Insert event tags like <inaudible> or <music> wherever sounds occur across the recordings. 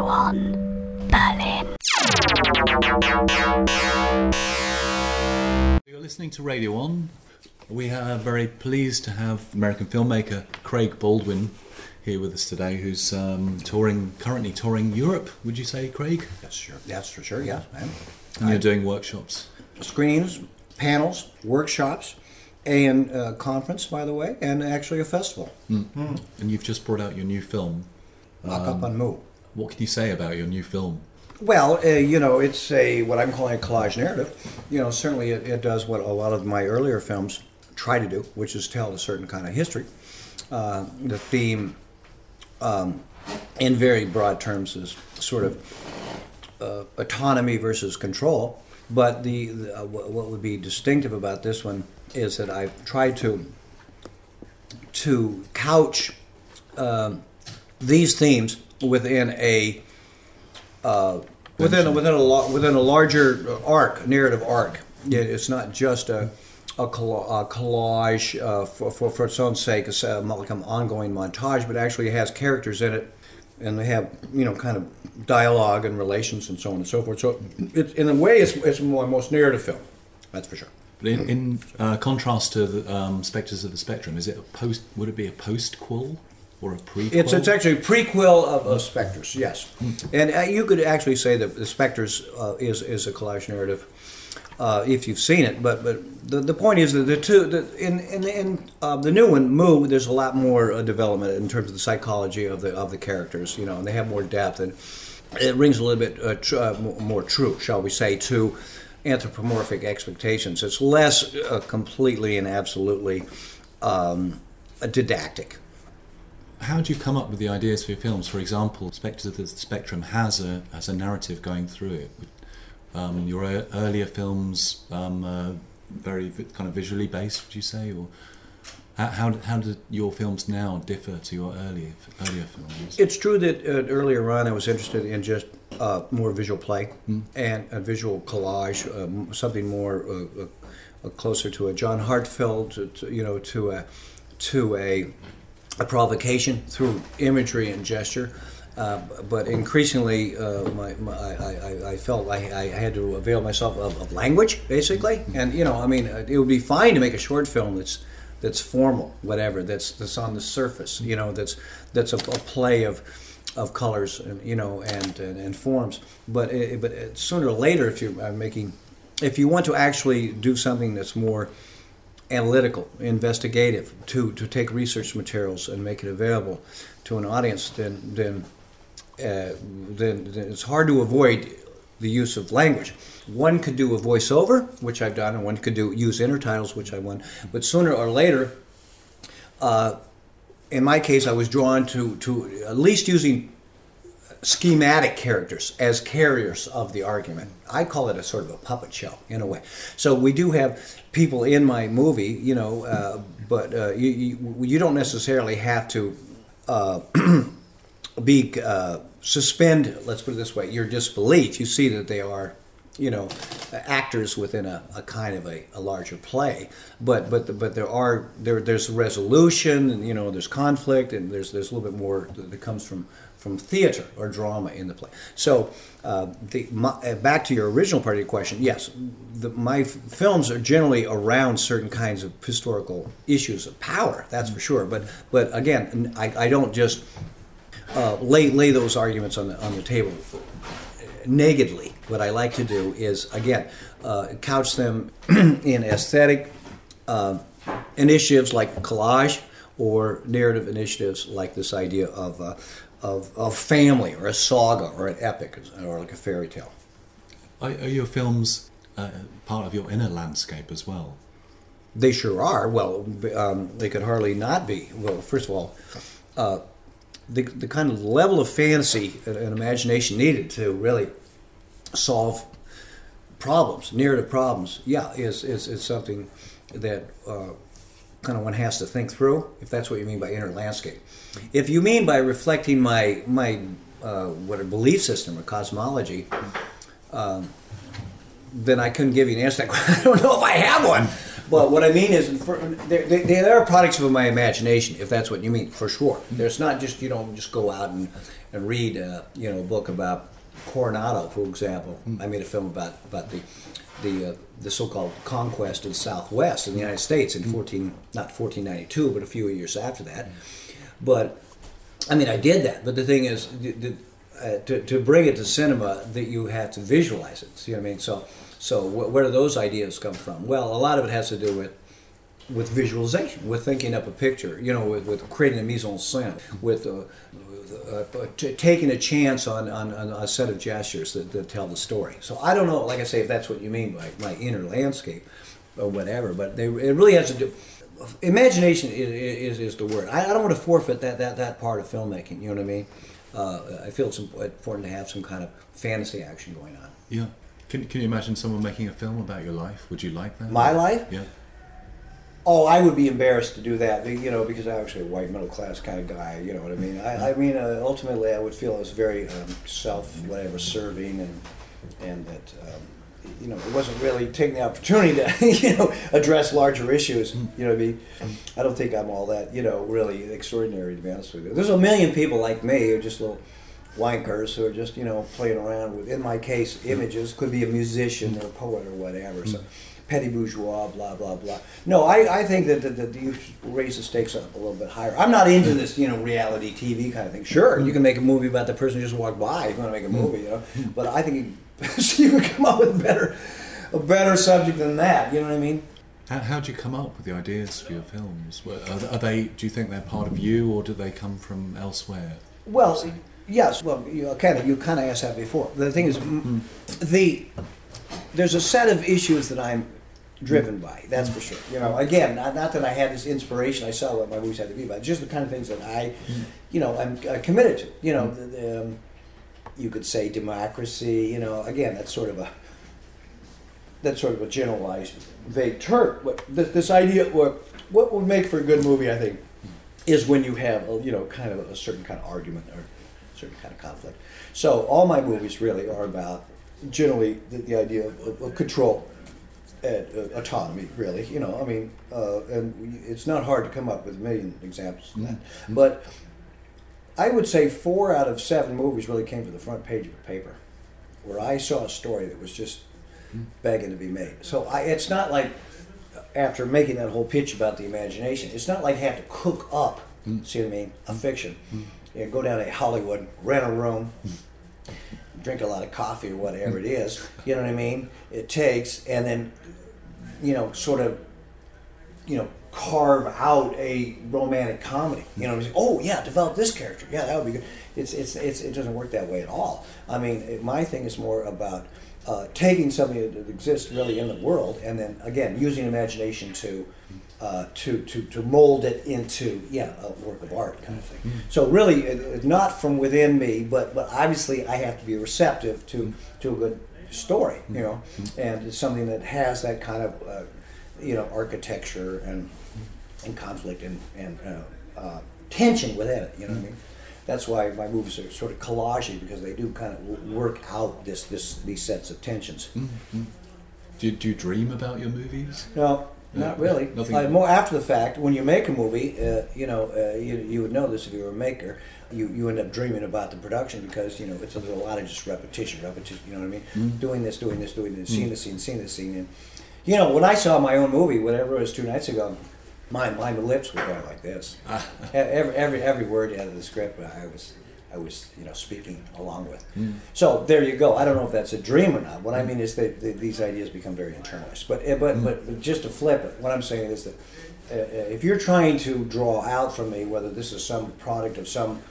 Radio On Berlin. You're listening to Radio On. We are very pleased to have American filmmaker Craig Baldwin here with us today, who's um, touring, currently touring Europe, would you say, Craig? Yes, sure. That's for sure. Yeah. man. And you're doing workshops. Screenings, panels, workshops, and uh, conference, by the way, and actually a festival. And you've just brought out your new film. Mock up on Mu. What can you say about your new film? Well, uh, you know, it's a what I'm calling a collage narrative. You know, certainly it, it does what a lot of my earlier films try to do, which is tell a certain kind of history. Uh, the theme, um, in very broad terms, is sort of uh, autonomy versus control. But the, the uh, what would be distinctive about this one is that I've tried to to couch um, these themes within a uh, within a, within a within a larger arc, narrative arc. It, it's not just a a, colla- a collage uh, for, for for its own sake, it's uh, like an ongoing montage, but actually has characters in it, and they have you know kind of dialogue and relations and so on and so forth. So it, in a way, it's it's my most narrative film. That's for sure. But in, in uh, contrast to the um, Spectres of the Spectrum, is it a post? Would it be a post-quel or a prequel? It's, it's actually a prequel of, of Spectres, yes. And uh, you could actually say that the Spectres uh, is is a collage narrative uh, if you've seen it. But but the, the point is that the two the, in in, in uh, the new one, Mu, there's a lot more uh, development in terms of the psychology of the of the characters. You know, and they have more depth and it rings a little bit uh, tr- uh, more true, shall we say, to anthropomorphic expectations. It's less uh, completely and absolutely um, didactic. How do you come up with the ideas for your films? For example, Spectres of the Spectrum has a has a narrative going through it. Um, your earlier films, um, uh, very kind of visually based, would you say, or how how, how do your films now differ to your earlier earlier films? It's true that uh, earlier on I was interested in just uh, more visual play and a visual collage, um, something more uh, uh, closer to a John to, to, you know, to a to a, a provocation through imagery and gesture. Uh, but increasingly, uh, my, my, I, I, felt I, I had to avail myself of, of language, basically. And you know, I mean, it would be fine to make a short film that's that's formal, whatever, that's that's on the surface, you know, that's that's a, a play of of colors, and you know, and and, and forms. But it, but sooner or later, if you're uh, making, if you want to actually do something that's more analytical, investigative, to to take research materials and make it available to an audience, then then uh, then, then it's hard to avoid the use of language. One could do a voiceover, which I've done, and one could do use intertitles, which I've done. But sooner or later, uh, in my case, I was drawn to to at least using schematic characters as carriers of the argument. I call it a sort of a puppet show in a way. So we do have people in my movie, you know, uh, but uh, you, you you don't necessarily have to. Uh, <clears throat> be uh, suspend let's put it this way your disbelief you see that they are you know actors within a, a kind of a, a larger play but but but there are there there's resolution and you know there's conflict and there's there's a little bit more that comes from from theater or drama in the play so uh, the, my, uh, back to your original part of your question yes the, my f- films are generally around certain kinds of historical issues of power that's for sure but but again I, I don't just uh, lay lay those arguments on the on the table nakedly. What I like to do is again uh, couch them <clears throat> in aesthetic uh, initiatives like collage or narrative initiatives like this idea of, uh, of of family or a saga or an epic or like a fairy tale. Are, are your films uh, part of your inner landscape as well? They sure are. Well, um, they could hardly not be. Well, first of all, uh, the, the kind of level of fantasy and, and imagination needed to really solve problems, narrative problems, yeah, is, is, is something that uh, kind of one has to think through, if that's what you mean by inner landscape. If you mean by reflecting my, my uh, what a belief system or cosmology, um, then I couldn't give you an answer. to that <laughs> question. I don't know if I have one, But what I mean is, for, they, they, they are products of my imagination, if that's what you mean, for sure. There's not just you don't just go out and, and read uh, you know a book about Coronado, for example. I made a film about about the the uh, the so-called conquest of the Southwest in the United States in 14 not 1492, but a few years after that. But I mean, I did that. But the thing is, the, uh, to, to bring it to cinema, that you have to visualize it. See what I mean? So, so wh- where do those ideas come from? Well, a lot of it has to do with with visualization, with thinking up a picture. You know, with, with creating a mise en scène, with uh, uh, uh, t- taking a chance on, on, on a set of gestures that, that tell the story. So I don't know, like I say, if that's what you mean by my inner landscape or whatever, but they, it really has to do. Imagination is, is, is the word. I, I don't want to forfeit that, that, that part of filmmaking. You know what I mean? Uh, I feel it's important to have some kind of fantasy action going on. Yeah. Can, can you imagine someone making a film about your life? Would you like that? My life? Yeah. Oh, I would be embarrassed to do that, you know, because I'm actually a white middle class kind of guy. You know what I mean? I, I mean, uh, ultimately, I would feel I was very um, self, whatever, serving, and and that um, you know it wasn't really taking the opportunity to <laughs> you know address larger issues. You know I mean? I don't think I'm all that you know really extraordinary to be honest with you. There's a million people like me who are just little wankers who are just you know playing around with, in my case, images. Could be a musician or a poet or whatever. So petty bourgeois, blah blah blah. No, I, I think that, that, that you raise the stakes up a little bit higher. I'm not into this, you know, reality TV kind of thing. Sure, you can make a movie about the person who just walked by. If you want to make a movie, you know, hmm. but I think you, <laughs> you could come up with a better, a better subject than that. You know what I mean? How, how do you come up with the ideas for your films? Are, are they? Do you think they're part of you, or do they come from elsewhere? Well, yes. Well, you kind of you kind of asked that before. The thing is, m the there's a set of issues that I'm driven by. That's for sure. You know, again, not, not that I had this inspiration. I saw what my movies had to be about. Just the kind of things that I, you know, I'm uh, committed to. You know, the, the, um, you could say democracy. You know, again, that's sort of a that's sort of a generalized, vague term. But this, this idea, what what would make for a good movie, I think, is when you have a, you know kind of a certain kind of argument or a certain kind of conflict. So all my movies really are about generally the, the idea of, of control and uh, autonomy. Really, you know, I mean, uh, and we- it's not hard to come up with a million examples of that. Mm-hmm. But I would say four out of seven movies really came to the front page of a paper, where I saw a story that was just mm-hmm. begging to be made. So I, it's not like after making that whole pitch about the imagination, it's not like I have to cook up. Mm-hmm. See what I mean? A fiction. You know, go down to Hollywood, rent a room, drink a lot of coffee or whatever it is. You know what I mean? It takes, and then, you know, sort of, you know, carve out a romantic comedy. You know, what I mean? oh yeah, develop this character. Yeah, that would be good. It's it's, it's it doesn't work that way at all. I mean, it, my thing is more about uh, taking something that exists really in the world, and then again using imagination to. Uh, to, to, to mold it into yeah a work of art kind of thing. So really, it, not from within me, but but obviously I have to be receptive to to a good story, you know, and it's something that has that kind of uh, you know architecture and and conflict and and uh, uh, tension within it. You know what I mean? That's why my movies are sort of collagey because they do kind of work out this this these sets of tensions. Do you, do you dream about your movies? No, not really. nothing- Uh, more after the fact, when you make a movie, uh, you know, uh, you, you would know this if you were a maker. You, you end up dreaming about the production because you know it's a, there's a lot of just repetition, repetition. You know what I mean? Doing this, doing this, doing this, seeing this scene, seeing this scene, and you know when I saw my own movie, whatever it was two nights ago, my my lips were going like this. E- every every every word out of the script, I was I was you know speaking along with. So there you go. I don't know if that's a dream or not. What I mean is that, these ideas become very internalized. But eh, but but, but just to flip it, what I'm saying is that uh, uh, if you're trying to draw out from me whether this is some product of some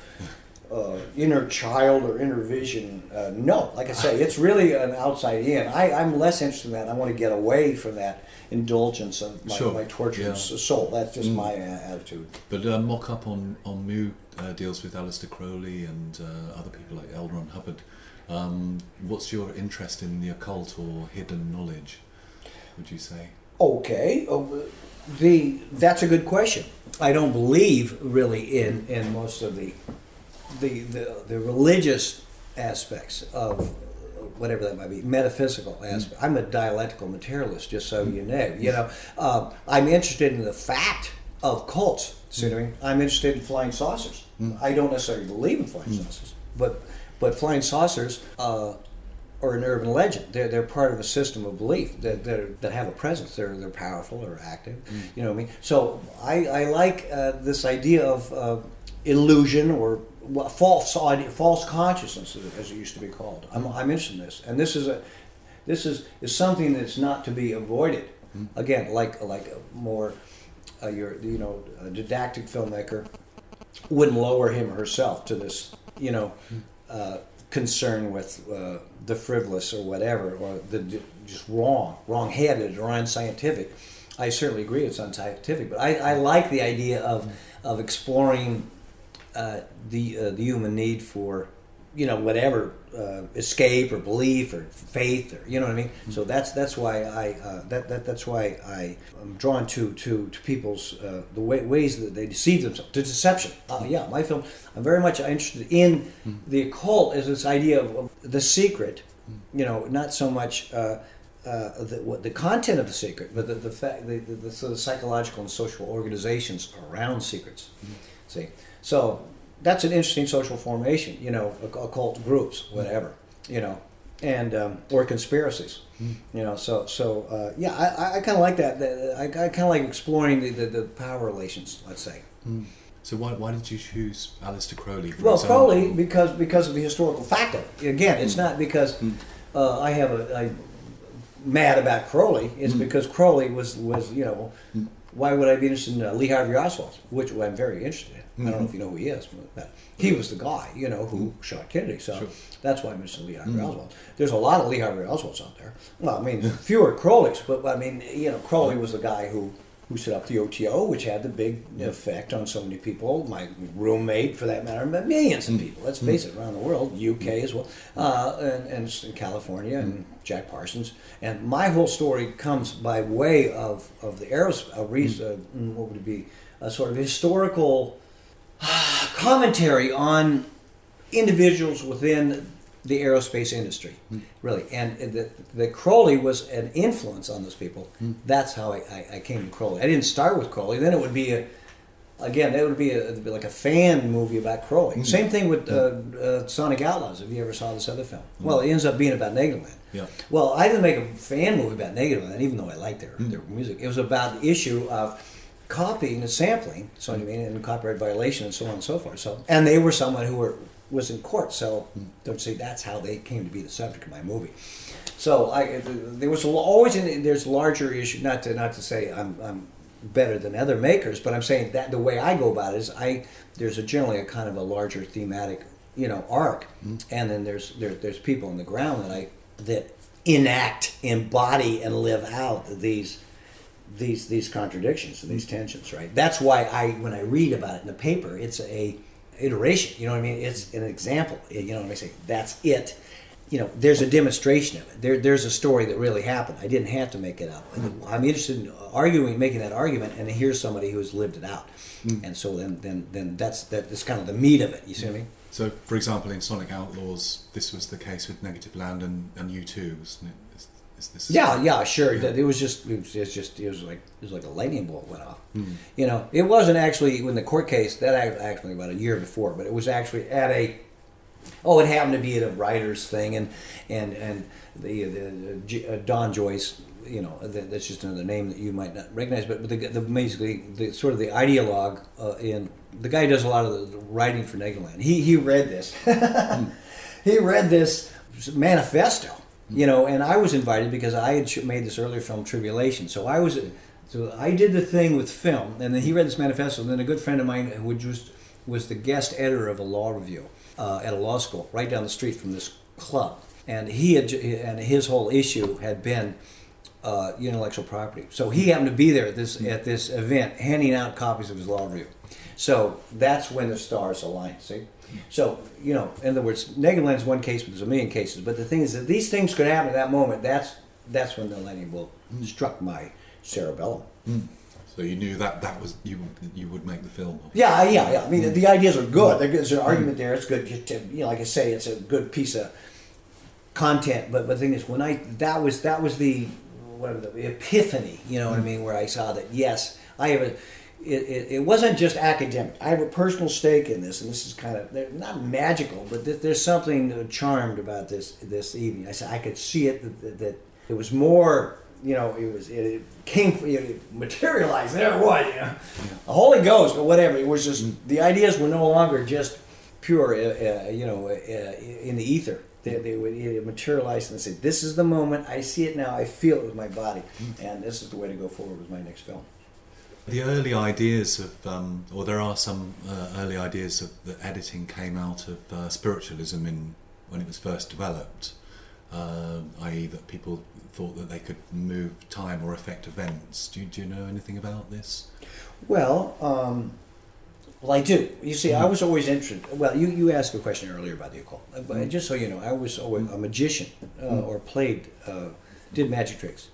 uh, inner child or inner vision, uh, no. Like I say, it's really an outside in. I, I'm less interested in that. I want to get away from that indulgence of my, Sure, my tortured yeah. soul. That's just my uh, attitude. But uh, mock up on on Mu uh, deals with Aleister Crowley and uh, other people like L. Ron Hubbard. Um, what's your interest in the occult or hidden knowledge? Would you say? Okay, uh, the that's a good question. I don't believe really in in most of the the the, the religious aspects of whatever that might be, metaphysical aspect. I'm a dialectical materialist, just so you know. You know, uh, I'm interested in the fact of cults. I mean? I'm interested in flying saucers. I don't necessarily believe in flying saucers, but but flying saucers uh, are an urban legend. They're, they're part of a system of belief that, that, that have a presence. They're, they're powerful or active. You know what I mean? So I, I like uh, this idea of uh, illusion or false idea, false consciousness, as it used to be called. I'm, I'm interested in this, and this is a this is, is something that's not to be avoided. Again, like like a more uh, your you know didactic filmmaker wouldn't lower him herself to this you know uh, concern with uh, the frivolous or whatever or the just wrong, wrong-headed or unscientific. I certainly agree it's unscientific, but I, I like the idea of of exploring uh, the uh, the human need for you know whatever uh, escape or belief or faith or you know what I mean. So that's that's why I uh, that, that that's why I am drawn to to to people's uh, the way, ways that they deceive themselves to deception. Uh, yeah, my film. I'm very much interested in the occult as this idea of, of the secret. You know, not so much. Uh, uh, the, what, the content of the secret, but the, the fact, the, the, the, sort of psychological and social organizations around secrets. See, so that's an interesting social formation. You know, oc- occult groups, whatever. You know, and um, or conspiracies. You know, so so uh, yeah, I, I, kind of like that. I, I kind of like exploring the, the, the power relations. Let's say. So why, why did you choose Aleister Crowley? For Well, example? Crowley because because of the historical fact of it. Again, it's not because uh, I have a I mad about Crowley. It's because Crowley was was you know why would I be interested in uh, Lee Harvey Oswald, which I'm very interested in. I don't know if mm-hmm. you know who he is, but he mm-hmm. was the guy you know who mm-hmm. shot Kennedy. So Sure. that's why I'm interested in Lee Harvey Oswald. There's a lot of Lee Harvey Oswalds out there. Well, I mean <laughs> fewer Crowleys, but I mean you know Crowley was the guy who. Who set up the OTO, which had the big effect on so many people. My roommate, for that matter, millions of people. Let's face it, around the world, UK as well, uh, and, and in California, and Jack Parsons. And my whole story comes by way of, of the aerospace, uh, re- uh, mm, what would it be? A sort of historical commentary on individuals within the aerospace industry, really. And the, the Crowley was an influence on those people. That's how I, I, I came to Crowley. I didn't start with Crowley. Then it would be a, again, that would be, a, be like a fan movie about Crowley. Same thing with uh, uh, Sonic Outlaws. If you ever saw this other film, well, it ends up being about Negativland. Yeah. Well, I didn't make a fan movie about Negativland, even though I liked their their music. It was about the issue of copying and sampling, so I mean, and copyright violation and so on and so forth. So, and they were someone who were was in court. So, don't say that's how they came to be the subject of my movie. So, I uh, there was always in, there's larger issue. Not to not to say I'm I'm better than other makers, but I'm saying that the way I go about it is I there's a generally a kind of a larger thematic you know arc, mm-hmm. and then there's there, there's people on the ground that I that enact, embody, and live out these these these contradictions and these mm-hmm. tensions, right? That's why I when I read about it in the paper, it's a iteration. You know what I mean? It's an example. You know what I say? That's it. You know, there's a demonstration of it. There, there's a story that really happened. I didn't have to make it up. I'm interested in arguing, making that argument, and here's somebody who's lived it out. Hmm. And so then, then, then that's that's kind of the meat of it. You see what I mean? So, for example, in Sonic Outlaws, this was the case with Negativland and, and U2, wasn't it? Is, is this Yeah, yeah, sure. It was just, it was, just, it was like, it was like a lightning bolt went off. You know, it wasn't actually when the court case that actually about a year before, but it was actually at a. Oh, it happened to be at a writers thing, and and and the, the, uh, Don Joyce. You know, that, that's just another name that you might not recognize, but, but the, the basically the sort of the ideologue uh, in the guy does a lot of the writing for Negativland. He he read this. <laughs> he read this manifesto, you know, and I was invited because I had made this earlier film, Tribulation. So I was, so I did the thing with film, and then he read this manifesto, and then a good friend of mine who just was the guest editor of a law review uh, at a law school right down the street from this club, and he had, and his whole issue had been uh, intellectual property. So he happened to be there at this at this event, handing out copies of his law review. So that's when the stars align. See, so you know, in other words, Negative is one case, but there's a million cases. But the thing is that these things could happen at that moment. That's that's when the lightning bolt struck my cerebellum. Hmm. So you knew that that was you you would make the film. Yeah, yeah, yeah. I mean, hmm. the ideas are good. There's an hmm. argument there. It's good. To- you know, like I say, it's a good piece of content. But, but the thing is, when I that was that was the whatever the epiphany, you know what I mean, where I saw that yes, I have a. It, it, wasn't just academic. I have a personal stake in this, and this is kind of not magical, but th- there's something charmed about this this evening. I said I could see it that, that it was more you know, it was it, it came, it materialized. There it was, you know, the Holy Ghost or whatever. It was just the ideas were no longer just pure, uh, uh, you know, uh, in the ether. They, they would it materialize and say, "This is the moment. I see it now. I feel it with my body, and this is the way to go forward with my next film." The early ideas of, um, or there are some uh, early ideas of that editing came out of uh, spiritualism in when it was first developed, uh, i.e., that people thought that they could move time or affect events. Do you, do you know anything about this? Well, um, well, I do. You see, I was always interested. Well, you, you asked a question earlier about the occult, but Mm. just so you know, I was always a magician uh, or played, uh, did magic tricks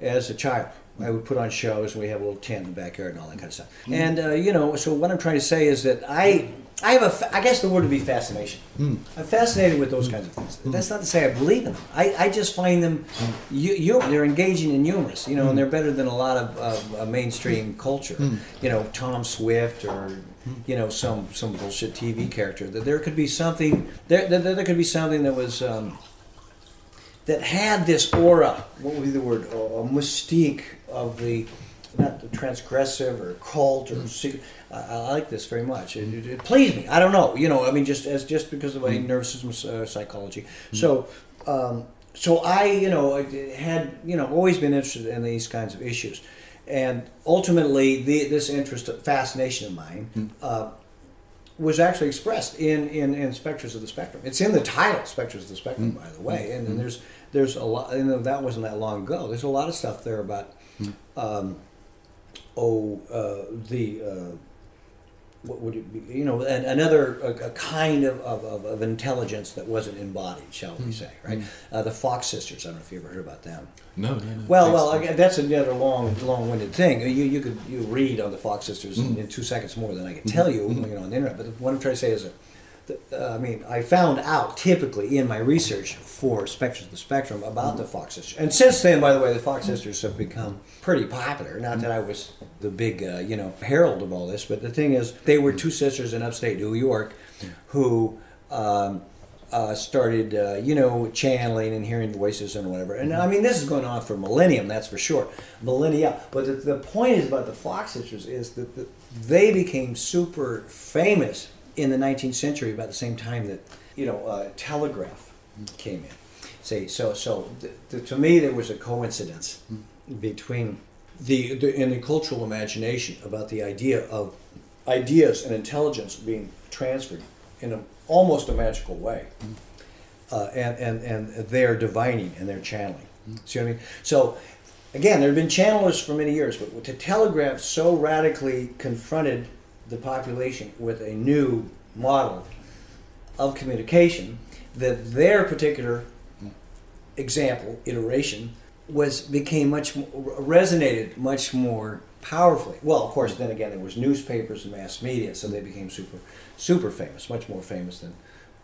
as a child. I would put on shows, and we have a little tent in the backyard and all that kind of stuff. Mm. And uh, you know, so what I'm trying to say is that I, I have a, fa- I guess the word would be fascination. Mm. I'm fascinated with those kinds of things. Mm. That's not to say I believe in them. I, I just find them, you, you, they're engaging and humorous, you know, and they're better than a lot of, of uh, mainstream culture. You know, Tom Swift or you know some some bullshit TV character. That there could be something there. There, there could be something that was. Um, that had this aura, what would be the word, a mystique of the, not the transgressive or cult or secret. I, I like this very much. It, it, it pleased me. I don't know, you know. I mean, just as just because of my nervous system uh, psychology. So, um, so I, you know, had you know always been interested in these kinds of issues, and ultimately the, this interest, fascination of mine. Uh, was actually expressed in, in, in Spectres of the Spectrum. It's in the title, Spectres of the Spectrum, by the way. And, then there's there's a lot. And that wasn't that long ago. There's a lot of stuff there about, um, oh, uh, the. Uh, what would it be? You know, an, another a, a kind of, of, of, intelligence that wasn't embodied, shall we say, right? Uh, the Fox sisters. I don't know if you ever heard about them. No, no, no. Well, well, again, that's another long, long-winded thing. You you could you read on the Fox sisters in, in two seconds more than I can tell you, you know, on the internet. But what I'm trying to say is that, uh, I mean, I found out typically in my research for Spectres of the Spectrum about the Fox sisters, and since then, by the way, the Fox sisters have become pretty popular. Not that I was the big, uh, you know, herald of all this, but the thing is, they were two sisters in upstate New York, who. Um, uh, started, uh, you know, channeling and hearing voices and whatever. And I mean, this is going on for millennium, that's for sure, millennia. But the, the point is about the Fox sisters is that the, they became super famous in the 19th century about the same time that you know uh, telegraph came in. Say so. So to me, there was a coincidence between the, the in the cultural imagination about the idea of ideas and intelligence being transferred in a, almost a magical way, uh, and and and they're divining and they're channeling. See what I mean? So. Again, there have been channelers for many years, but to telegraph so radically confronted the population with a new model of communication that their particular example iteration was became much more, resonated much more powerfully. Well, of course, then again, there was newspapers and mass media, so they became super super famous, much more famous than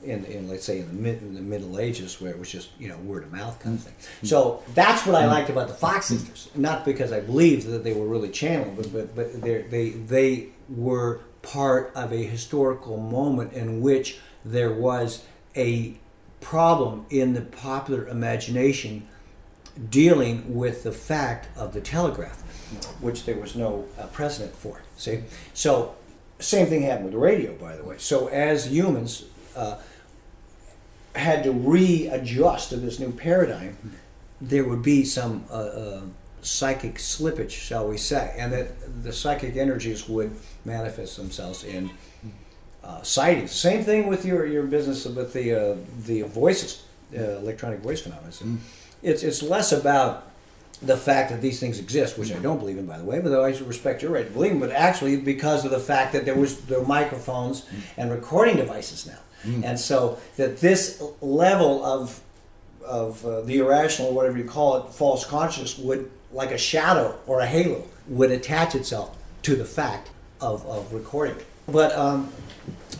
in, in let's say in the mid in the Middle Ages, where it was just you know word of mouth kind of thing. Mm-hmm. So that's what I mm-hmm. liked about the Fox sisters, not because I believed that they were really channeling, but but but they they they were part of a historical moment in which there was a problem in the popular imagination dealing with the fact of the telegraph, which there was no uh, precedent for. See, so same thing happened with the radio, by the way. So as humans uh, had to readjust to this new paradigm, there would be some uh, uh, psychic slippage, shall we say, and that the psychic energies would manifest themselves in uh, sightings. Same thing with your, your business with the uh, the voices, uh, electronic voice phenomena. It's it's less about the fact that these things exist, which I don't believe in, by the way, but I respect your right to believe in. But actually, because of the fact that there was were microphones and recording devices now, and so that this level of of uh, the irrational, whatever you call it, false consciousness would, like a shadow or a halo, would attach itself to the fact of, of recording. But um,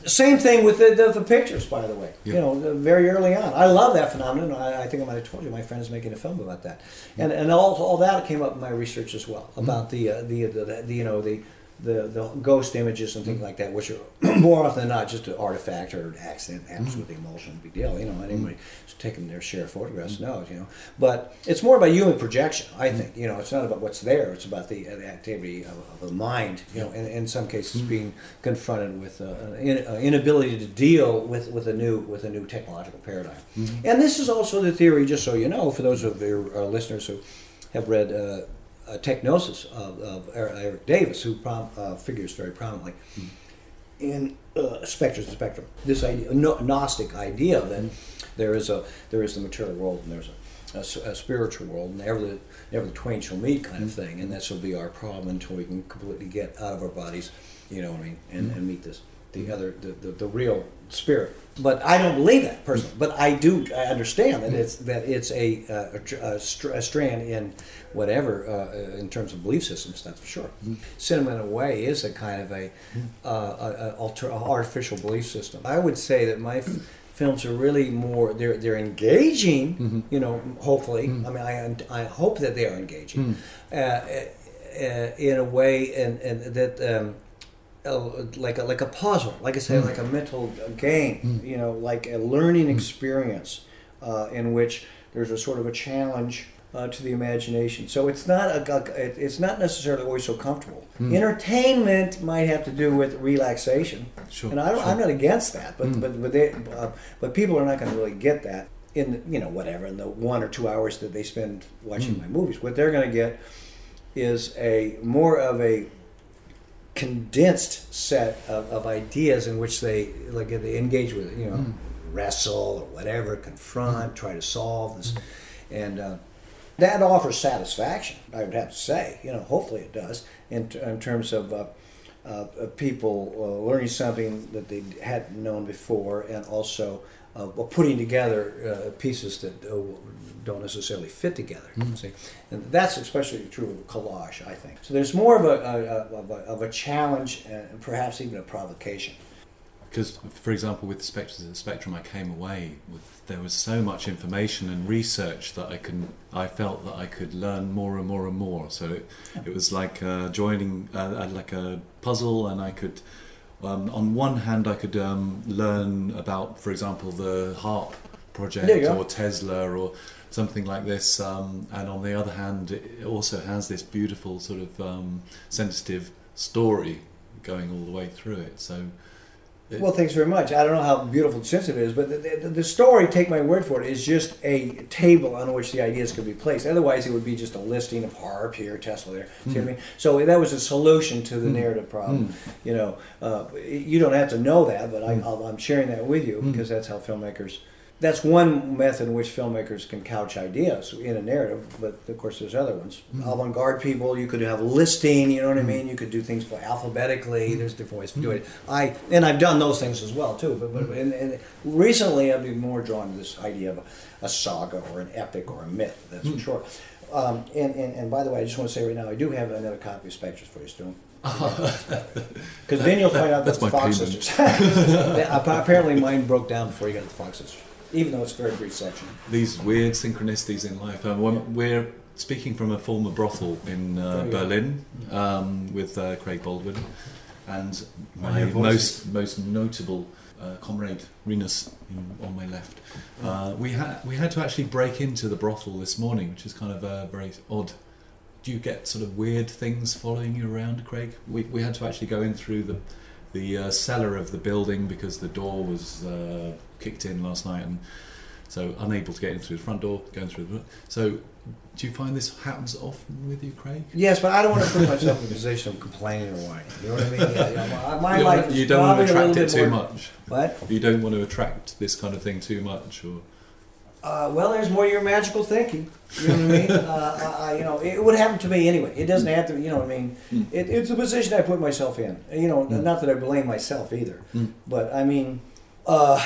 Same thing with the, the, the pictures, by the way. Yeah. You know, very early on. I love that phenomenon. I, I think I might have told you my friend's making a film about that, and and all, all that came up in my research as well about the, uh, the, the the you know the. The, the ghost images and things like that, which are <clears throat> more often than not just an artifact or an accident happens with the emulsion, big deal. You know, anybody who's taken their share of photographs knows. You know, but it's more about human projection. I think. You know, it's not about what's there. It's about the, uh, the activity of, of the mind. You know, in, in some cases being confronted with uh, an in, uh, inability to deal with, with a new with a new technological paradigm. And this is also the theory. Just so you know, for those of your uh, listeners who have read. Uh, TechGnosis of, of Erik Erik Davis, who prom, uh, figures very prominently in uh, Spectres of Spectrum. This idea, no, Gnostic idea that there is a there is the material world and there's a spiritual world, and never the never the twain shall meet kind of thing, and this will be our problem until we can completely get out of our bodies, you know what I mean, and, and meet this the other the, the, the real spirit. But I don't believe that personally. But I do I understand that it's that it's a a, a, a, str- a strand in whatever uh, in terms of belief systems. That's for sure. Cinema in a way is a kind of a, uh, a, a, alter, artificial belief system. I would say that my. f- Films are really more. They're they're engaging. You know, hopefully. I mean, I I hope that they are engaging, uh, uh, in a way, and and that um, like a, like a puzzle, like I say, like a mental game, you know, like a learning experience uh, in which there's a sort of a challenge uh, to the imagination. So it's not a, it's not necessarily always so comfortable. Entertainment might have to do with relaxation, Sure, and I don't, sure. I'm not against that, but but but, they, uh, but people are not going to really get that in the, you know whatever in the one or two hours that they spend watching my movies. What they're going to get is a more of a condensed set of, of ideas in which they like they engage with it, you know, wrestle or whatever, confront, try to solve this, and uh, that offers satisfaction. I would have to say, you know, hopefully it does in, t- in terms of. Uh, uh, people uh, learning something that they hadn't known before, and also uh, putting together uh, pieces that uh, don't necessarily fit together. See, and that's especially true of collage, I think. So there's more of a, a, of, a of a challenge and perhaps even a provocation. Because, for example, with the Spectrum, I came away with there was so much information and research that I can I felt that I could learn more and more and more. So it, it was like uh, joining uh, like a puzzle, and I could. Um, on one hand, I could um, learn about, for example, the HAARP project There you go. or Tesla or something like this, um, and on the other hand, it also has this beautiful sort of um, sensitive story going all the way through it. So. it- Well, thanks very much. I don't know how beautiful and sensitive it is, but the, the, the story, take my word for it, is just a table on which the ideas could be placed. Otherwise, it would be just a listing of HAARP here, Tesla there. See what I mean? So that was a solution to the narrative problem. You know, uh, you don't have to know that, but I, I'll, I'm sharing that with you because that's how filmmakers. That's one method in which filmmakers can couch ideas in a narrative, but of course there's other ones. Mm-hmm. Avant-garde people, you could have listing, you know what I mm-hmm. mean? You could do things alphabetically. Mm-hmm. There's different ways to do it. I and I've done those things as well too. But, but and, and recently I've been more drawn to this idea of a, a saga or an epic or a myth. That's for sure. Um, and, and, and by the way, I just want to say right now, I do have another copy of Spectres for you, Stu. <laughs> Because then you'll find out That's that the my Fox. Sisters. <laughs> Apparently, mine broke down before you got to the Fox Sisters, even though it's a very brief section. these weird synchronicities in life. Um, when we're speaking from a former brothel in uh, There you go. Berlin um, with uh, Craig Baldwin and my most most notable uh, comrade Renus in, on my left. Uh, we had we had to actually break into the brothel this morning, which is kind of uh, very odd. Do you get sort of weird things following you around, Craig? We, we had to actually go in through the the uh, cellar of the building because the door was uh, kicked in last night, and so unable to get in through the front door, going through the. So, do you find this happens often with you, Craig? Yes, but I don't want to put myself in a position of complaining or whining. You know what I mean? Yeah, my you life don't, you don't want to attract it too more- much. What? You don't want to attract this kind of thing too much, or Uh, well, there's more your magical thinking. You know what I mean? <laughs> Uh, I, I- you know, it would happen to me anyway. It doesn't have to. You know what I mean? Mm. It, it's a position I put myself in. You know, Mm. not that I blame myself either, Mm. but I mean, uh,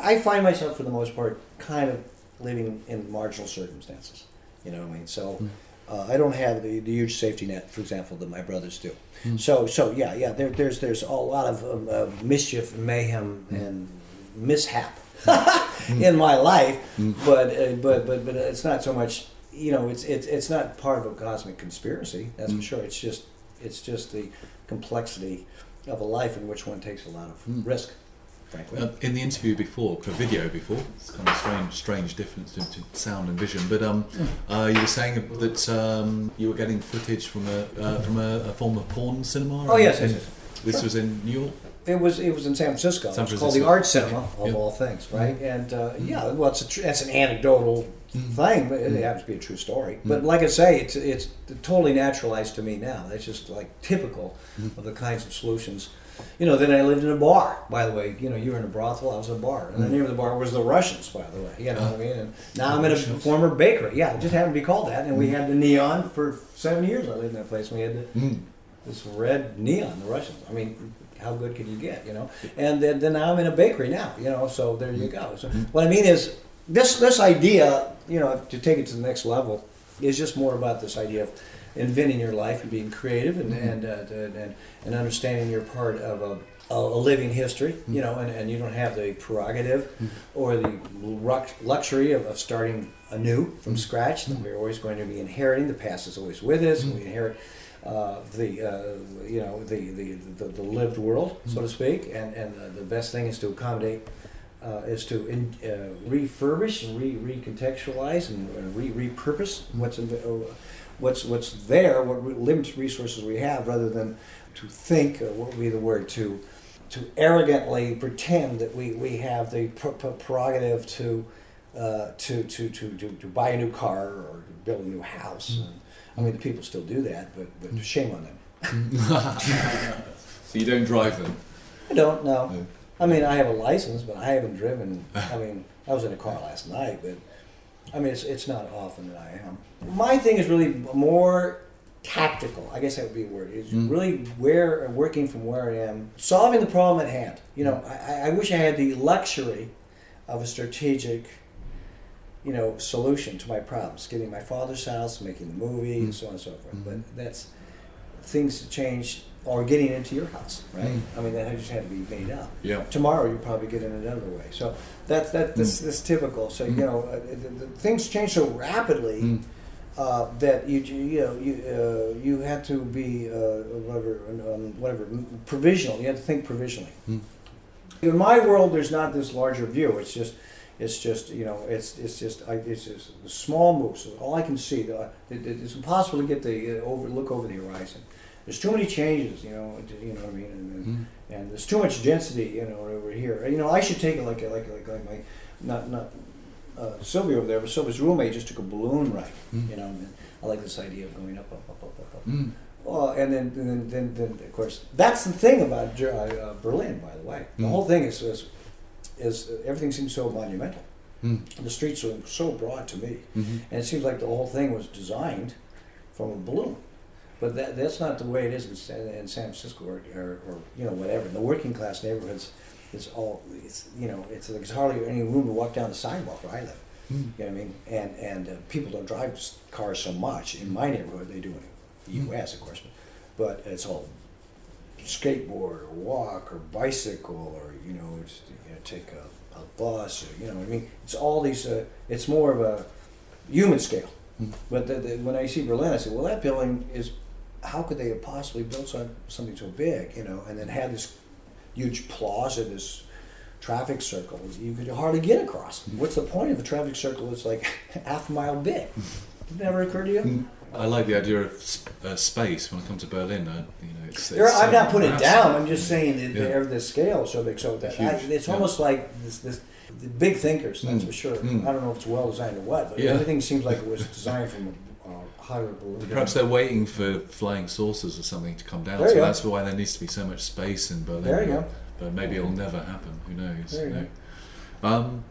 I find myself for the most part kind of living in marginal circumstances. You know what I mean? So. Mm. Uh, I don't have the, the huge safety net, for example, that my brothers do. So, so yeah, yeah. There, there's there's a lot of um, uh, mischief, mayhem, and mishap <laughs> in my life, but uh, but but but it's not so much. You know, it's it's it's not part of a cosmic conspiracy. That's for sure. It's just it's just the complexity of a life in which one takes a lot of risk. Frankly, Uh, in the interview before, the video before, it's kind of strange, strange difference to, to sound and vision. But um, uh, you were saying that um, you were getting footage from a uh, from a, a form of porn cinema. Oh, yes, yes, yes. This was in New York. It was it was in San Francisco. San it's called the Art Cinema of Yeah. all things, mm-hmm. right? And uh, mm-hmm. yeah, well, it's a tr- that's an anecdotal mm-hmm. thing, but it happens to be a true story. But like I say, it's it's totally naturalized to me now. That's just like typical of the kinds of solutions. You know, then I lived in a bar. By the way, you know, you were in a brothel. I was in a bar, and the name of the bar was the Russians. By the way, you know what I mean. And uh, now I'm in a former bakery. Yeah, it just happened to be called that. And we had the neon for seven years. I lived in that place. We had the this red neon, the Russians. I mean, how good can you get, you know? And then, then now I'm in a bakery now, you know. So there you go. So what I mean is this this idea, you know, to take it to the next level, is just more about this idea of inventing your life and being creative and mm-hmm. and uh, and, and understanding you're part of a. A living history, mm-hmm. you know, and, and you don't have the prerogative mm-hmm. or the luxury of, of starting anew from scratch. We're always going to be inheriting. The past is always with us. and We inherit uh, the uh, you know the, the, the, the lived world, so to speak, and and uh, the best thing is to accommodate. Uh, is to in, uh, refurbish and re recontextualize and, and re repurpose what's in the, uh, what's what's there, what re- limited resources we have, rather than to think, uh, what would be the word, to to arrogantly pretend that we, we have the pr- pr- prerogative to, uh, to, to, to, to, to buy a new car or build a new house. And, I mean, the people still do that, but, but shame on them. <laughs> So you don't drive them. I don't know. No. I mean, I have a license, but I haven't driven. I mean, I was in a car last night, but I mean, it's, it's not often that I am. My thing is really more tactical. I guess that would be a word. Is mm. really where working from where I am, solving the problem at hand. You know, mm. I, I wish I had the luxury of a strategic, you know, solution to my problems. Getting my father's house, making the movie, and so on and so forth. But that's things change. Or getting into your house, right? I mean, that just had to be made up Yeah. tomorrow you probably get in another way. So that's that that's, that's typical. So you know uh, the, the, things change so rapidly uh, that you you know you uh, you have to be uh, whatever um, whatever provisional. You have to think provisionally. In my world, there's not this larger view. It's just it's just you know it's it's just I, it's just small moves. All I can see. The, it, it's impossible to get the uh, over look over the horizon. There's too many changes, you know. You know what I mean? And, and, and there's too much density, you know, over here. You know, I should take it like like like, like my not not uh, Sylvia over there, but Sylvia's roommate just took a balloon ride. You know, and I like this idea of going up, up, up, up, up, up. Mm. Well, and then, and then, then, then, of course, that's the thing about uh, uh, Berlin, by the way. The Mm. whole thing is, is, is everything seems so monumental. Mm. The streets are so broad to me, Mhm. and it seems like the whole thing was designed from a balloon. But that, that's not the way it is in San, in San Francisco or, or, or you know whatever. In the working class neighborhoods, it's all it's you know it's there's hardly any room to walk down the sidewalk where I live. Mm. You know what I mean? And and uh, people don't drive cars so much in my neighborhood. They do in the U.S. of course, but it's all skateboard or walk or bicycle or you know, it's, know take a, a bus or you know what I mean. It's all these. Uh, it's more of a human scale. Hmm. But the, the, when I see Berlin, I say, well, that building is. How could they have possibly built some, something so big, you know, and then had this huge plaza, this traffic circle? You could hardly get across. Hmm. What's the point of a traffic circle that's like <laughs> half a mile big? Did it never occur to you? I like the idea of sp- uh, space when I come to Berlin. Uh, you know, it's, it's I'm not putting it down. I'm just saying that Yeah. the, the scale so big. So that I, it's yeah. almost like this, this the big thinkers. That's Mm, for sure. mm. I don't know if it's well designed or what, but Yeah. everything seems like it was <laughs> designed from a uh, higher balloon. Perhaps they're waiting for flying saucers or something to come down. So go. that's why there needs to be so much space in Berlin. There you go. But maybe it'll never happen. Who knows? There you know. Um,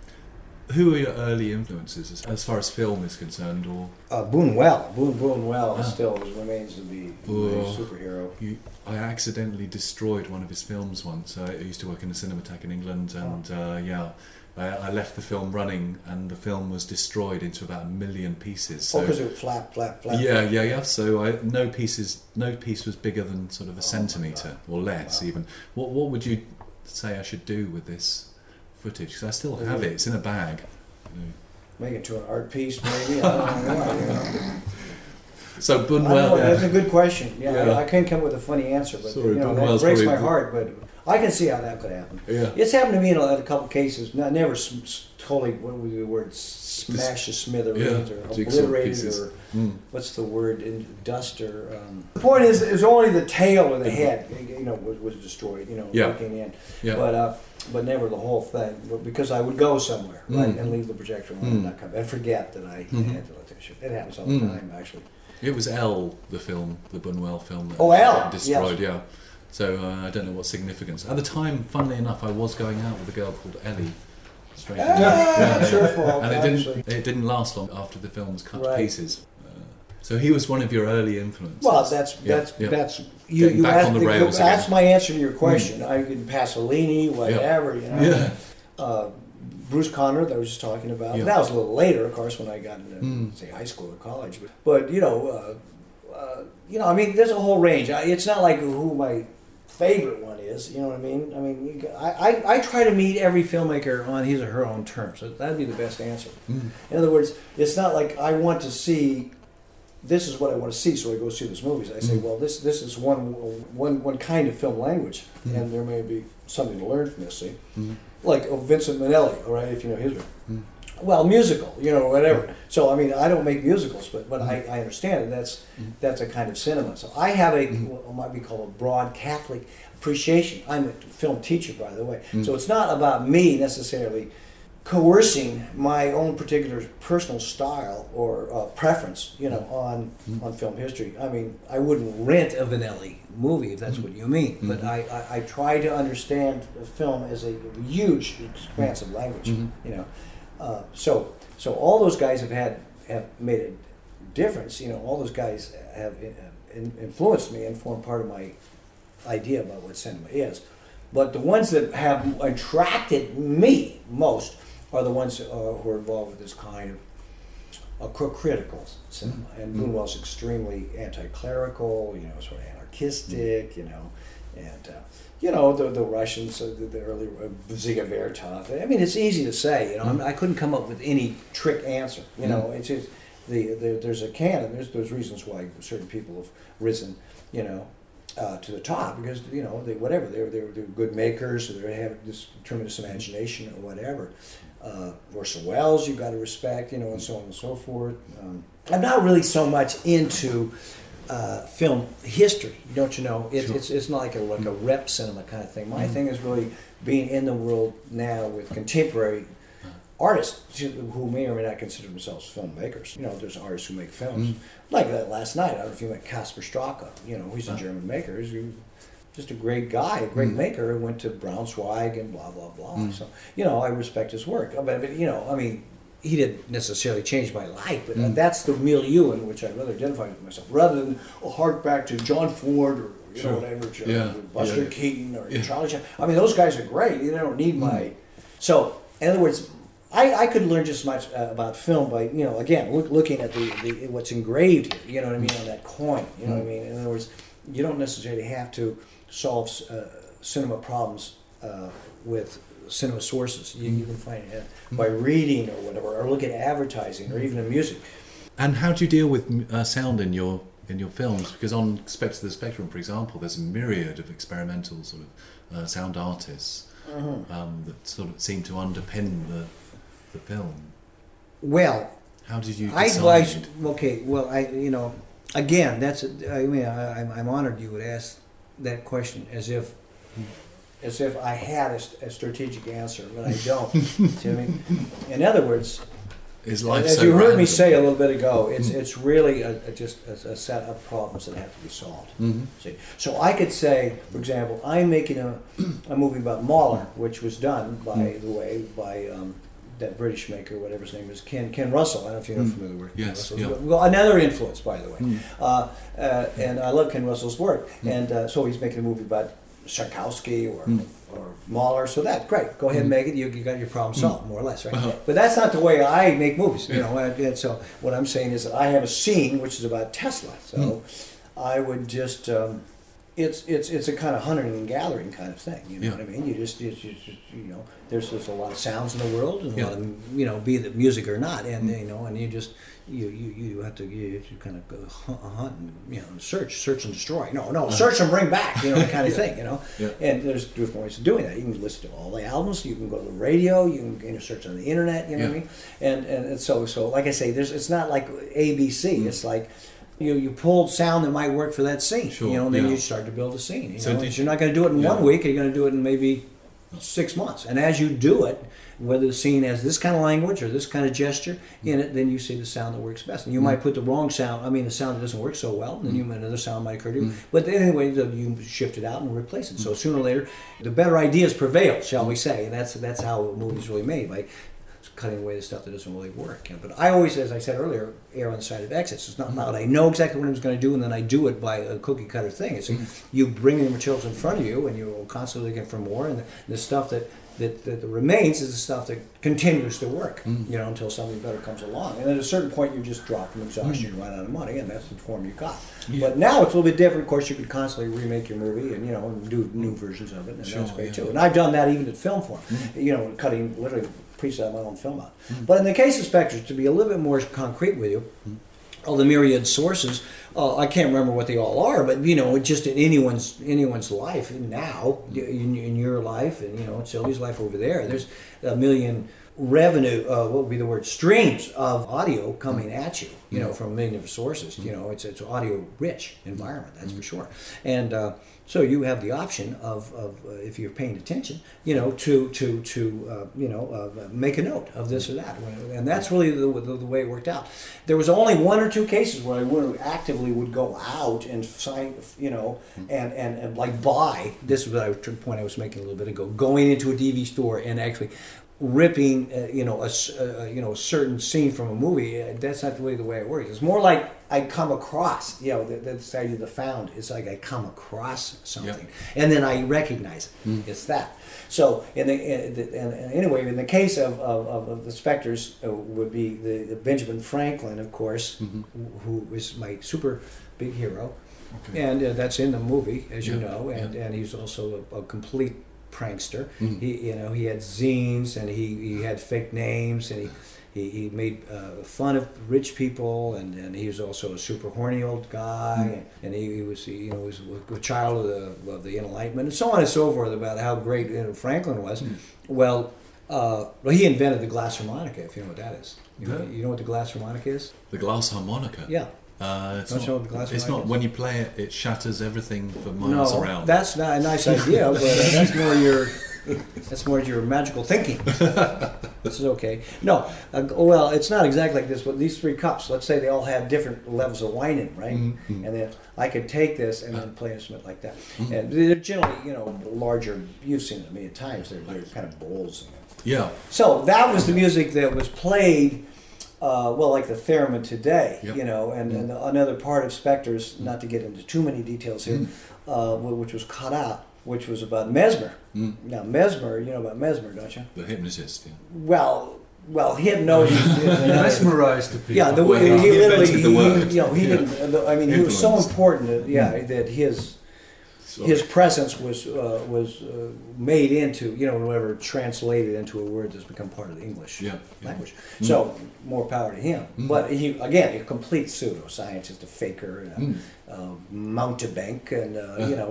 who are your early influences as, as far as film is concerned? Or Uh, Buñuel. Boone Buñuel Ah. still remains to be a Oh. superhero. you, I accidentally destroyed one of his films once. I used to work in a cinematheque in England, Oh. and uh, yeah, I, I left the film running, and the film was destroyed into about a million pieces. So oh, because it flap, flap, flap. yeah, yeah, yeah. So I, no pieces, no piece was bigger than sort of a Oh, centimeter or less, Wow. even. What what would you say I should do with this footage? Because I still have it. It's in a bag. Make it to an art piece, maybe. I don't know. you know. <laughs> So I don't know, Buñuel, That's a good question. Yeah, Yeah. I, I can't come up with a funny answer, but Sorry, you know Buñuel's that breaks my heart. But I can see how that could happen. yeah, It's happened to me in a, in a couple cases. Not never s- s- totally. What was the word? Smash to smithereens Yeah, or jigsaw obliterated pieces. or Mm. what's the word? In dust or. Um, the point is, is only the tail or the head, you know, was, was destroyed. You know, Yeah. looking in. yeah. But uh, but never the whole thing. But because I would go somewhere right, Mm. and leave the projector on Mm. and not come and forget that I Mhm. had to let that shit. It happens all the Mm. time, actually. It was L, the film, the Buñuel film. That Oh, L, destroyed. Yeah. So uh, I don't know what significance. At the time, funnily enough, I was going out with a girl called Ellie. Straight Ah, it's her fault, and it didn't. It didn't last long after the film was cut Right. to pieces. Uh, so he was one of your early influences. Well, that's Yeah, that's yeah. that's you. Getting you back asked, on the rails That's my answer to your question. I can Pasolini, whatever. You know. Yeah. Uh, Bruce Conner, that I was just talking about. Yeah. That was a little later, of course, when I got into Mm. say high school or college. But, but you know, uh, uh, you know, I mean, there's a whole range. I, it's not like who my favorite one is. You know what I mean? I mean, you, I, I, I try to meet every filmmaker on his or her own terms. So that'd be the best answer. Mm. In other words, it's not like I want to see. This is what I want to see, so I go see those movies. I say, Mm. well, this this is one one one kind of film language, Mm. and there may be something to learn from this. See, Mm. Like oh, Vincent Minnelli, all right, if you know his work. Mm. Well, musical, you know, whatever. So I mean, I don't make musicals, but but I, Mm. I understand it. That's Mm. that's a kind of cinema. So I have a Mm. what might be called a broad Catholic appreciation. I'm a film teacher, by the way. So it's not about me necessarily coercing my own particular personal style or uh, preference, you know, on Mm. on film history. I mean, I wouldn't rent a Minnelli movie if that's Mm. what you mean, but Mhm. I, I, I try to understand the film as a huge expansive language, Mhm. you know. Uh, so so all those guys have had have made a difference. You know, all those guys have uh, in, influenced me and formed part of my idea about what cinema is. But the ones that have attracted me most are the ones uh, who are involved with this kind of uh, critical cinema. And Mhm. Buñuel's extremely anti-clerical, you know, sort of anarchistic, you know, and uh, you know the the Russians, uh, the, the early uh, Dziga Vertov. I mean, it's easy to say, you know. I, mean, I couldn't come up with any trick answer, you know. It's just the, the there's a canon. There's there's reasons why certain people have risen, you know, uh, to the top because you know they whatever they're they're, they're good makers or they have this tremendous imagination or whatever. Uh, Orson Welles, you've got to respect, you know, and so on and so forth. Um, I'm not really so much into uh, film history, don't you know? It, Sure. It's it's not like a like a rep cinema kind of thing. My Mm. thing is really being in the world now with contemporary artists who may or may not consider themselves filmmakers. You know, there's artists who make films. Mm. Like that last night, I don't know if you met Kasper Straka. You know, he's a Ah. German maker. He's just a great guy, a great Mm. maker. Went to Braunschweig and blah blah blah. Mm. So you know, I respect his work. But, but you know, I mean, he didn't necessarily change my life, but Mm. that's the milieu in which I rather identify with myself, rather than hark back to John Ford or you Sure. know whatever, John, Yeah, Buster yeah. Keaton or Yeah. Charlie Chaplin. I mean, those guys are great. They don't need my. So, in other words, I, I could learn just as much uh, about film by you know again look, looking at the, the what's engraved here. You know what I mean on that coin. You know what I mean. In other words, you don't necessarily have to solve uh, cinema problems uh, with cinema sources. You, you can find it by reading or whatever, or look at advertising or even in music. And how do you deal with uh, sound in your in your films? Because on Spectre of the Spectrum, for example, there's a myriad of experimental sort of uh, sound artists um, that sort of seem to underpin the the film. Well, How did you I, I okay. Well, I you know, again, that's I mean, I, I'm- I'm honored you would ask that question as if as if I had a, a strategic answer, but I don't. See what I mean? In other words, Is life as so you heard me say a little bit ago, it's Mm. it's really a, a, just a, a set of problems that have to be solved. Mhm. See, so I could say, for example, I'm making a, a movie about Mahler, which was done, by Mm. the way, by um, that British maker, whatever his name is, Ken Ken Russell. I don't know if you're Mm. familiar with Yes, Ken Russell. yeah. Well, another influence, by the way. Mm. Uh, uh, and I love Ken Russell's work. Mm. And uh, so he's making a movie about Tchaikovsky or or Mahler. So that's great. Go ahead and make it. You, you got your problem solved, more or less, right? Uh-huh. But that's not the way I make movies. You know, and, and so what I'm saying is that I have a scene which is about Tesla. So I would just. Um, it's it's it's a kind of hunting and gathering kind of thing. You know Yeah. what I mean? You just, you just you know, there's just a lot of sounds in the world and a lot of you know, be the music or not, and mm-hmm. you know, and you just you you, you have to you to kind of go hunt, and you know search search and destroy. No, no, uh-huh. search and bring back. You know, that kind of thing. You know, Yeah. and there's different ways of doing that. You can listen to all the albums. You can go to the radio. You can you know, search on the internet. You know what I mean? And, and and so so like I say, there's it's not like ABC. Mm-hmm. It's like. You, you pulled sound that might work for that scene, Sure, you know, and then yeah. you start to build a scene. You So know, did- you're not going to do it in Yeah. one week. You're going to do it in maybe six months. And as you do it, whether the scene has this kind of language or this kind of gesture in it, then you see the sound that works best. And you mm. might put the wrong sound, I mean, the sound that doesn't work so well, and then you mm. another sound might occur to you. Mm. But anyway, you shift it out and replace it. So sooner or later, the better ideas prevail, shall we say. And that's, that's how a movie's really made, by cutting away the stuff that doesn't really work. But I always, as I said earlier, err on the side of excess. It's not loud. I know exactly what I'm going to do, and then I do it by a cookie cutter thing. It's like you bring the materials in front of you, and you're constantly looking for more. And the, the stuff that, that, that remains is the stuff that continues to work, mm. you know, until something better comes along. And at a certain point, you just drop from exhaustion, you run out of money, and that's the form you got. But now it's a little bit different. Of course, you could constantly remake your movie and, you know, do new versions of it, and Sure, that's great yeah. too. And I've done that even at film form, mm. you know, cutting literally preset of my own film out. But in the case of Spectres, to be a little bit more concrete with you, all the myriad sources, uh, I can't remember what they all are, but you know, just in anyone's anyone's life now, in, in your life, and you know, Sylvia's life over there, there's a million revenue. Uh, what would be the word? Streams of audio coming at you, you know, from a million different sources. You know, it's it's audio rich environment, that's for sure, and. Uh, so you have the option of, of uh, if you're paying attention, you know, to to to uh, you know uh, make a note of this or that, and that's really the, the, the way it worked out. There was only one or two cases where I would actively would go out and sign, you know, and, and, and like buy. This is what I, the point I was making a little bit ago. Going into a DV store and actually ripping, uh, you know, a s- uh, you know a certain scene from a movie. Uh, that's not really the way it works. It's more like I come across, you know, that, that's the idea the found. It's like I come across something, and then I recognize it. It's that. So, in the, in the and, and anyway, in the case of, of, of, the specters, uh, would be the, the Benjamin Franklin, of course, who, who is my super big hero, Okay. and uh, that's in the movie, as you know, and, yeah. and he's also a, a complete prankster. Mm. He, you know, he had zines and he, he had fake names and he, he, he made uh, fun of rich people and, and he was also a super horny old guy and he, he was you know was a child of the, of the Enlightenment and so on and so forth about how great you know, Franklin was. Well, uh, well, he invented the glass harmonica. If you know what that is, you know, you know what the glass harmonica is? The glass harmonica. Yeah. Uh, it's Don't not, know what the glass it's not when you play it, it shatters everything for miles no, around. that's not a nice idea, but uh, <laughs> that's more your that's more your magical thinking. <laughs> this is okay. No, uh, well, it's not exactly like this. But these three cups, let's say they all have different levels of wine in, right? Mhm. And then I could take this and then play an instrument like that. And they're generally, you know, larger. You've seen them million times. They're, they're kind of bowls. yeah. So that was the music that was played, uh, well, like the theremin today, Yep. you know, and, and another part of Spectres, not to get into too many details here, uh, which was cut out, which was about Mesmer. Mm. Now, Mesmer, you know about Mesmer, don't you? The hypnotist. Yeah. Well, well, hypnosis. <laughs> mesmerized the people. Yeah, the way Well, he, he literally, the he- word. you know, he Yeah. didn't. I mean, he was so important that yeah, that his Sorry. his presence was uh, was uh, made into you know whatever translated into a word that's become part of the English Yeah, yeah. language. So more power to him. But he again a complete pseudoscientist, a faker, and a, uh, mountebank, and uh, you know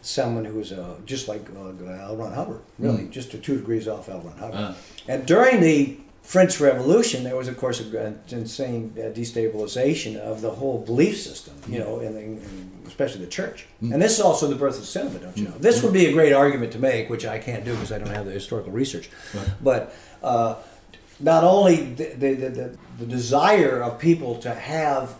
someone who was uh, just like uh, L. Ron Hubbard, really, just to two degrees off L. Ron Hubbard. Ah. And during the French Revolution, there was, of course, an insane uh, destabilization of the whole belief system, you know, in, in especially the church. And this is also the birth of cinema, don't you know? This would be a great argument to make, which I can't do because I don't have the historical research. Right. But uh, not only the, the, the, the, the desire of people to have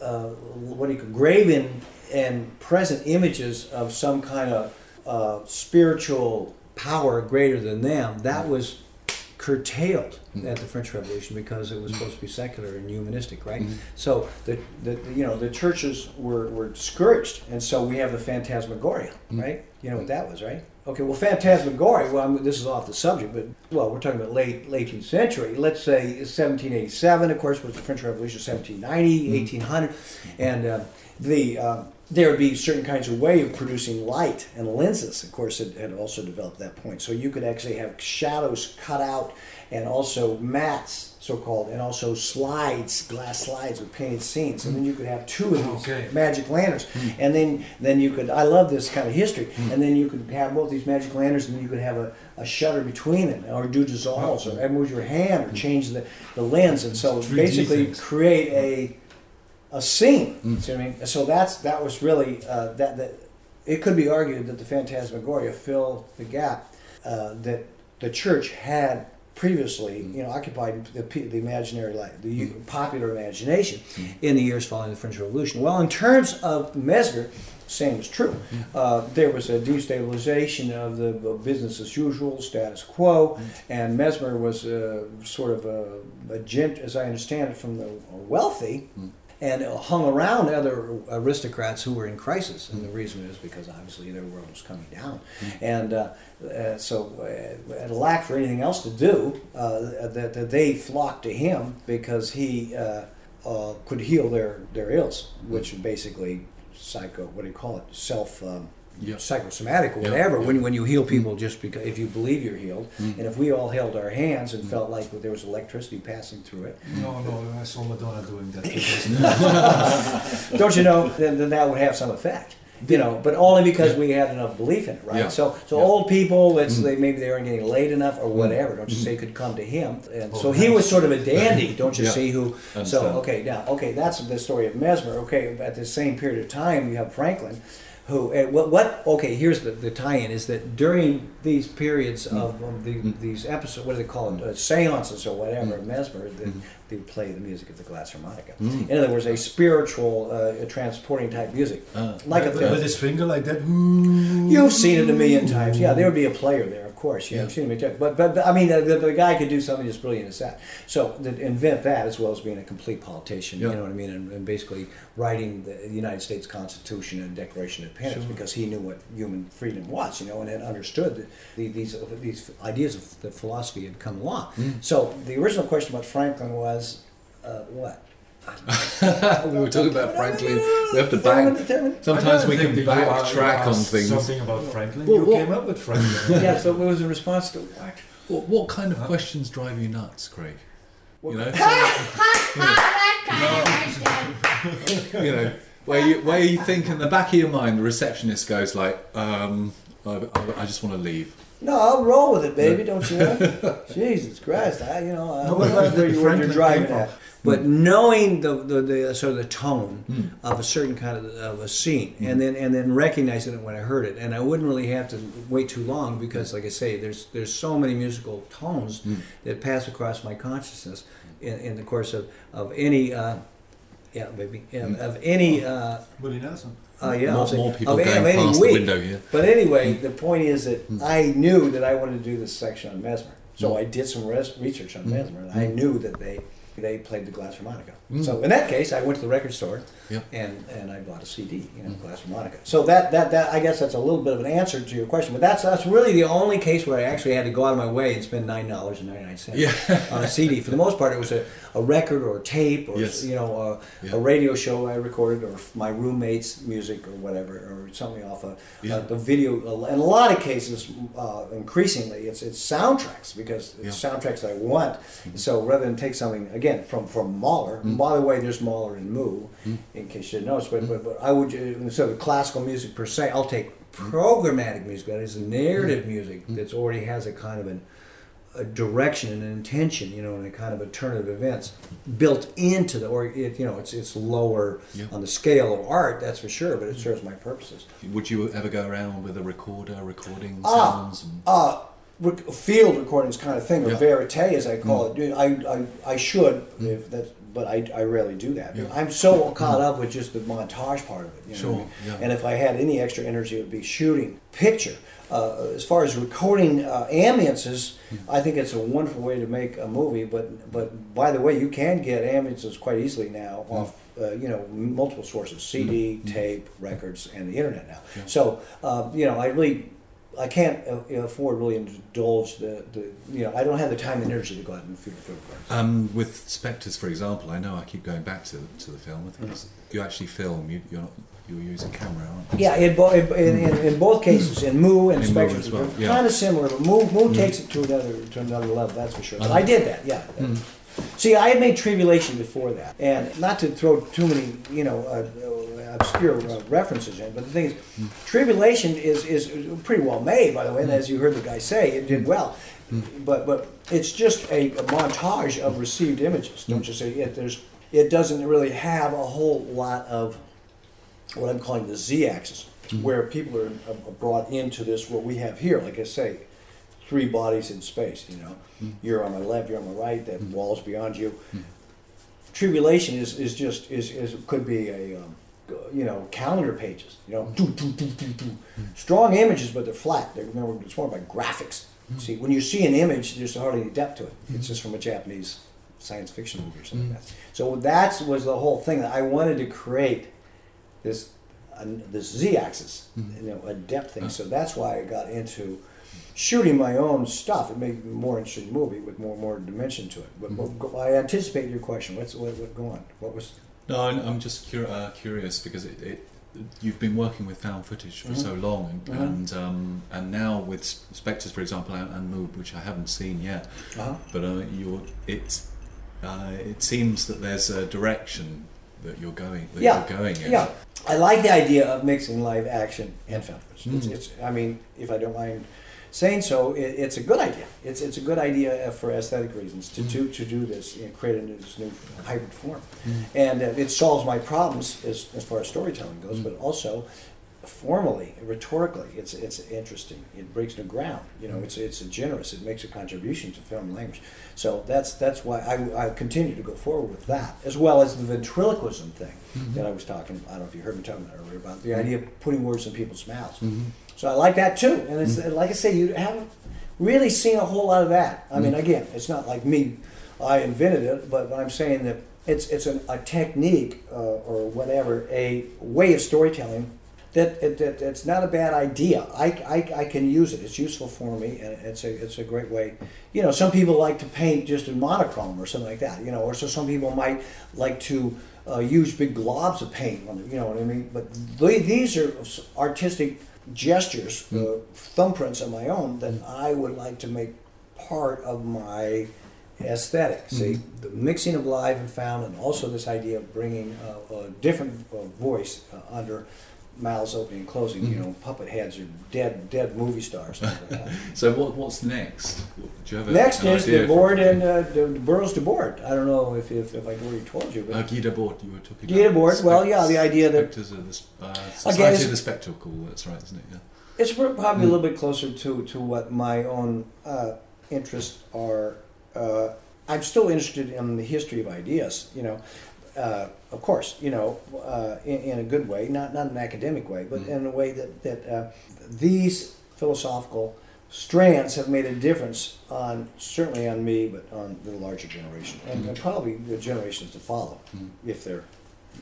uh, what do you call graven and present images of some kind of uh, spiritual power greater than them. That was curtailed mm-hmm. at the French Revolution because it was mm-hmm. supposed to be secular and humanistic, right? Mm-hmm. So the, the you know the churches were, were discouraged, and so we have the phantasmagoria, right? You know what that was, right? Okay, well, phantasmagoria. Well, I'm, this is off the subject, but well, we're talking about late 18th century. Let's say 1787, of course, was the French Revolution. 1790, 1800, and uh, the uh, there would be certain kinds of way of producing light and lenses. Of course, it had also developed that point. So you could actually have shadows cut out, and also mats, so-called, and also slides, glass slides with painted scenes. And then you could have two of these Okay. magic lanterns, and then then you could. I love this kind of history. And then you could have both these magic lanterns, and then you could have a, a shutter between them, or do dissolves, or move your hand, or change the, the lens, and so basically create a a scene. See what I mean? So that's that was really uh, that that it could be argued that the Phantasmagoria filled the gap uh, that the church had previously, you know, occupied the, the imaginary, life, the u- popular imagination in the years following the French Revolution. Well, in terms of Mesmer, same is true. Uh, there was a destabilization of the business as usual, status quo, and Mesmer was uh, sort of a, a gent, as I understand it, from the wealthy and hung around other aristocrats who were in crisis. And the reason is because obviously their world was coming down. And uh, uh, so, uh, at a lack for anything else to do, uh, that, that they flocked to him because he uh, uh, could heal their, their ills, which are basically psycho, what do you call it? Self. Um, Yeah. Psychosomatic or whatever. yeah. When when you heal people, mm. just because if you believe you're healed, mm. and if we all held our hands and mm. felt like there was electricity passing through it, No, no, I saw Madonna doing that. Because <laughs> <laughs> don't you know, then, then that would have some effect. You know, but only because we had enough belief in it, right? Yeah. So, so Yeah. Mm. old people, let's they maybe they weren't getting laid enough or whatever. Don't you say could come to him? And oh, so Oh, he was sort of a dandy, <laughs> don't you Yeah. see? Who? So okay, now okay, that's the story of Mesmer. Okay, at the same period of time, you have Franklin, who uh, what what? Okay, here's the, the tie-in is that during these periods Mm. of um, the, these episodes, what do they call it, uh, seances or whatever, Mm. Mesmer, that they play the music of the glass harmonica. Mm. In other words, a spiritual, uh, transporting type music, Ah. like with, film. with his finger like that. You've seen it a million times. Yeah, there would be a player there, course. Yeah, Yeah. I've seen it a million times. But, but, but I mean, the, the, the guy could do something as brilliant as that. So to invent that as well as being a complete politician, Yeah. you know what I mean, and, and basically writing the United States Constitution and Declaration of Independence Sure. because he knew what human freedom was, you know, and had understood that the, these these ideas of the philosophy had come along. Mm. So the original question about Franklin was, uh, what? <laughs> we were talking about Franklin. We have to Determine- back. Sometimes we can think that you are- backtrack on things. Something about Franklin. Well, you what- came up with Franklin. <laughs> Yeah, so it was a response to what? What, what kind of questions drive you nuts, Craig? You know, <laughs> you know, where you where you think in the back of your mind, the receptionist goes like, um, I, I, I just want to leave. No, I'll roll with it, baby. Don't you know? Jesus Christ, I you know I No, know but what where you're, what Franklin you're driving at. From. But knowing the, the, the sort of the tone Hmm. of a certain kind of, of a scene, and then and then recognizing it when I heard it, and I wouldn't really have to wait too long because, like I say, there's there's so many musical tones Hmm. that pass across my consciousness in, in the course of of any. Uh, yeah, baby. Yeah, of any. Uh, Willie Nelson. uh, yeah, Hmm. more, more people of going of any past week. the window here. But anyway, the point is that Hmm. I knew that I wanted to do this section on Mesmer. So I did some res- research on Mm. Mesmer, and I knew that they they played the glass harmonica. Mm. So in that case, I went to the record store Yeah. and, and I bought a CD, you know, glass harmonica. So that, that that I guess that's a little bit of an answer to your question, but that's that's really the only case where I actually had to go out of my way and spend nine dollars and ninety nine cents Yeah. <laughs> on a CD. For the most part, it was a, a record or a tape or Yes. you know a, Yeah. a radio show I recorded or my roommate's music or whatever or something off a, Yeah. uh, the video. In a lot of cases, uh, increasingly, it's it's soundtracks because it's soundtracks that I want. Mm-hmm. So rather than take something again from from Mahler, and by the way, there's Mahler and Mu, in case you didn't notice. But, but, but I would uh, instead of classical music per se, I'll take programmatic music. That is narrative music that's already has a kind of an a direction and an intention, you know, and a kind of a turn of events built into the, or it, you know, it's it's lower Yeah. on the scale of art, that's for sure, but it serves my purposes. Would you ever go around with a recorder recording Ah. sounds? And, Uh, rec- field recordings kind of thing, or Yeah. verite as I call it. I, I, I should, if that's, but I, I rarely do that. Yeah. I'm so caught up with just the montage part of it. You know what I Sure, mean? yeah. And if I had any extra energy, it would be shooting picture. Uh, as far as recording uh, ambiances, I think it's a wonderful way to make a movie. But but by the way, you can get ambiances quite easily now off uh, you know multiple sources: CD, tape, records, and the internet now. So uh, you know, I really. I can't uh, afford really indulge the, the you know I don't have the time and energy to go out and film film. Um, with Spectres, for example, I know I keep going back to to the film. I think it's- you actually film. You, you're not. You're using camera, aren't you? Yeah, in, bo- in, in, in both cases, in Mu and In as well, yeah. Mm-hmm. kind of similar. But Mu, Mu takes it to another to another level. That's for sure. But Uh-huh. I did that. Yeah. See, I had made Tribulation before that, and not to throw too many you know uh, obscure uh, references in, but the thing is, Mm. Tribulation is is pretty well made, by the way. And as you heard the guy say, it did well. But but it's just a, a montage of received images. Don't you say? It, there's it doesn't really have a whole lot of what I'm calling the z-axis, where people are brought into this. What we have here, like I say, three bodies in space. You know, you're on my left, you're on my right. That wall's beyond you. Tribulation is, is just is, is could be a um, you know calendar pages. You know, doo, doo, doo, doo, doo. strong images, but they're flat. They're remember it's more by graphics. See, when you see an image, there's hardly any depth to it. It's just from a Japanese science fiction movie or something like that. So that was the whole thing that I wanted to create this uh, this z-axis, you know, a depth thing. So that's why I got into shooting my own stuff. It made a more interesting movie with more more dimension to it. But, but I anticipate your question. What's what, what go on? What was? No, I'm just cur- uh, curious because it, it, you've been working with found footage for so long, and Mhm. and, um, and now with Spectres, for example, and, and Moob, which I haven't seen yet, Uh-huh. but uh, you're it's uh, it seems that there's a direction that you're going that Yeah, you're going in. Yeah, I like the idea of mixing live action and found footage. It's, Mm. it's, I mean, if I don't mind saying so, it, it's a good idea. It's, it's a good idea for aesthetic reasons to do to do this and create a new, this new hybrid form, mm-hmm. and uh, it solves my problems as, as far as storytelling goes, but mm-hmm. also formally, rhetorically, it's it's interesting. It breaks new ground. You know, it's it's generous. It makes a contribution to film language. So that's that's why I, I continue to go forward with that, as well as the ventriloquism thing mm-hmm. that I was talking. I don't know if you heard me talking about earlier about the idea of putting words in people's mouths. So I like that too. And it's like I say, you haven't really seen a whole lot of that. I mean, again, it's not like me. I invented it, but, I'm saying that it's it's an, a technique uh, or whatever, a way of storytelling that, it, that it's not a bad idea. I, I, I can use it. It's useful for me, and it's a it's a great way. You know, some people like to paint just in monochrome or something like that. You know, or so some people might like to uh, use big globs of paint. You know what I mean? But th- these are artistic gestures, uh, thumbprints of my own that I would like to make part of my aesthetic. See, the mixing of live and found, and also this idea of bringing uh, a different uh, voice uh, under mouths opening and closing. You know, puppet heads or dead dead movie stars. Like. <laughs> So what what's next? Do you have Next is the board and uh, the, the Burroughs Debord. I don't know if, if, if I already told you, but Uh, Guy Debord, you were talking Guy about. Debord, well, yeah, the idea that- Spectres of the uh, Society it's- of the Spectacle, that's right, isn't it? Yeah. It's pro- probably a little bit closer to, to what my own uh, interests are. Uh, I'm still interested in the history of ideas, you know. Uh, of course, you know, uh, in, in a good way, not not an academic way, but in a way that that uh, these philosophical strands have made a difference on certainly on me, but on the larger generation, and, and probably the generations to follow, if there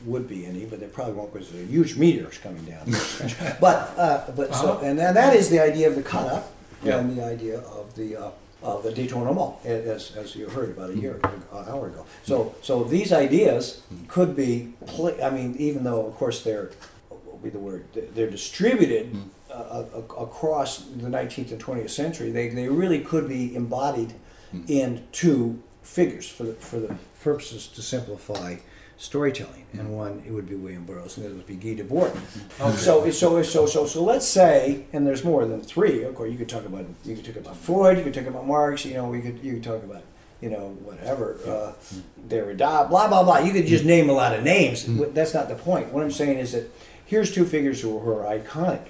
would be any, but there probably won't because there's a huge meteors coming down. <laughs> but uh, but so and, and that is the idea of the cut up Yeah. and the idea of the uh, of the détournement, as as you heard about a hmm. year an hour ago. So so these ideas hmm. could be pla I mean, even though of course they're what would be the word they're distributed. Uh, across the 19th and 20th century, they, they really could be embodied in two figures for the, for the purposes to simplify storytelling. And mm-hmm. one, it would be William Burroughs, and other would be Guy Debord. Mm-hmm. So, so, so, so, so let's say, and there's more than three. Of course, you could talk about you could talk about Freud, you could talk about Marx. You know, we could you could talk about you know whatever uh, mm-hmm. Derrida, blah blah blah. You could just name a lot of names. That's not the point. What I'm saying is that here's two figures who are iconic,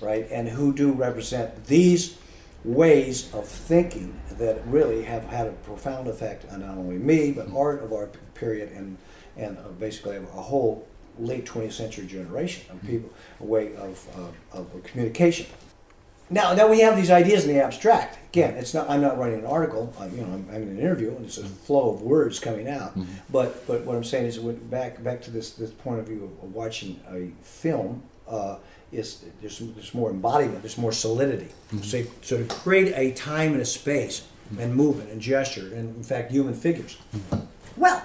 right, and who do represent these ways of thinking that really have had a profound effect on not only me but art of our period and and uh, basically a whole late 20th century generation of mm-hmm. people, a way of, uh, of uh, communication. Now, now we have these ideas in the abstract. Again, it's not. I'm not writing an article. I, you know, I'm having an interview, and it's a mm-hmm. flow of words coming out. Mm-hmm. But but what I'm saying is, back back to this this point of view of watching a film, uh, is there's there's more embodiment, there's more solidity. So so to create a time and a space and movement and gesture, and in fact, human figures. Well,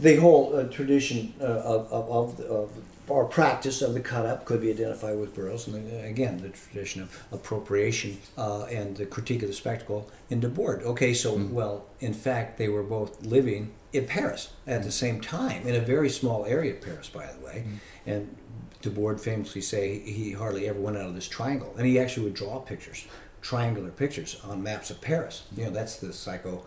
the whole uh, tradition uh, of, of, of, or practice of the cut up could be identified with Burroughs, and then, again, the tradition of appropriation uh, and the critique of the spectacle in Debord. Okay, so, well, in fact, they were both living in Paris at the same time, in a very small area of Paris, by the way. And Debord famously say he hardly ever went out of this triangle, and he actually would draw pictures, triangular pictures on maps of Paris. You know, that's the psycho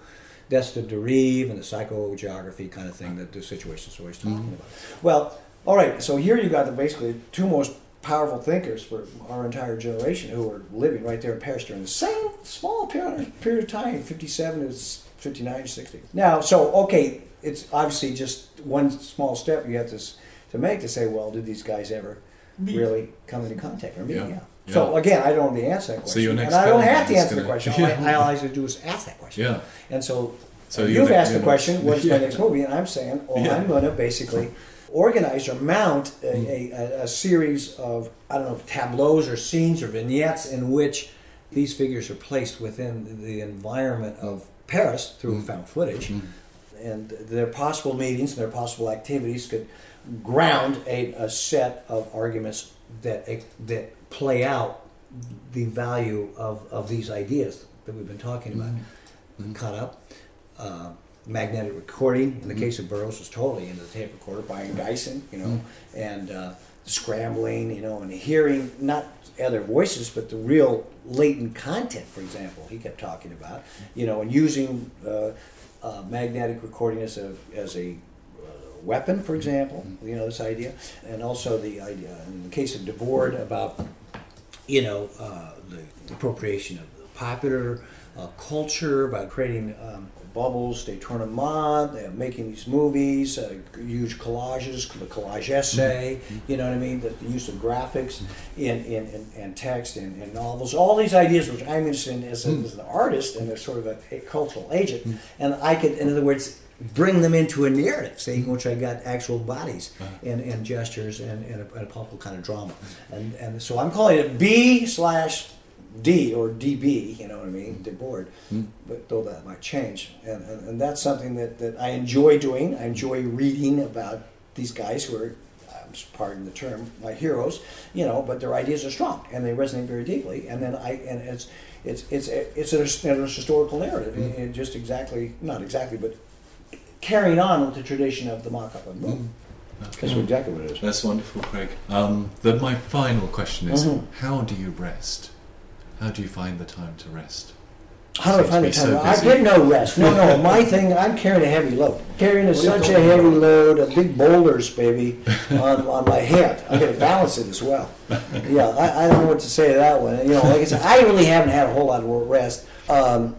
that's the derive and the psychogeography kind of thing that the situation is always talking mm-hmm. about. Well, all right, so here you got the basically two most powerful thinkers for our entire generation who were living right there in Paris during the same small period, period of time, 57 to 59 60. Now, so, okay, it's obviously just one small step you have to, to make to say, well, did these guys ever really come into contact or meet? Yeah. Yeah. Yeah. So again, I don't know the answer to that question. So your next and I don't film have to is answer the gonna- question. <laughs> All I, all I have to do is ask that question. Yeah. And so, So you've the- asked the you're question, what's my <laughs> Yeah. next movie? And I'm saying, well, Yeah. I'm going to basically organize or mount a, mm. a, a, a series of, I don't know, tableaus or scenes or vignettes in which these figures are placed within the environment of Paris through mm. found footage. Mm. And their possible meetings and their possible activities could ground a, a set of arguments that, that play out the value of, of these ideas that we've been talking about. Cut up, uh, magnetic recording. In the case of Burroughs, was totally into the tape recorder, Brion Gysin, you know, and uh, scrambling, you know, and hearing not other voices, but the real latent content. For example, he kept talking about, you know, and using uh, uh, magnetic recording as a as a weapon, for example, you know, this idea, and also the idea in the case of Debord about you know, uh, the appropriation of popular uh, culture by creating um, bubbles, they turn them on, they're making these movies, uh, huge collages, the collage essay, mm-hmm. you know what I mean, the, the use of graphics in, in, and text in, in novels, all these ideas which I'm interested in as, a, mm. as an artist and as sort of a, a cultural agent. Mm. And I could, in other words, bring them into a narrative, say, in mm. which I got actual bodies uh-huh. and, and gestures and, and, a, and a kind of drama. And, and so I'm calling it B slash D or DB, you know what I mean, Debord, but though that might change. And, and, and that's something that, that I enjoy doing. I enjoy reading about these guys who are, I'm just pardon the term, my heroes, you know, but their ideas are strong and they resonate very deeply. And then I, and it's, it's, it's, it's a, it's a historical narrative, and and just exactly, not exactly, but carrying on with the tradition of the Mock up on Mu. That's exactly what it is. That's wonderful, Craig. Um, then my final question is: Mhm. How do you rest? How do you find the time to rest? How do I find the time? so I get no rest. No, no. <laughs> My thing, I'm carrying a heavy load. Carrying a, What are you such a heavy about? load of big boulders, baby, <laughs> on, on my head. I got to balance it as well. Yeah, I, I don't know what to say to that one. You know, like I said, I really haven't had a whole lot of rest. Um,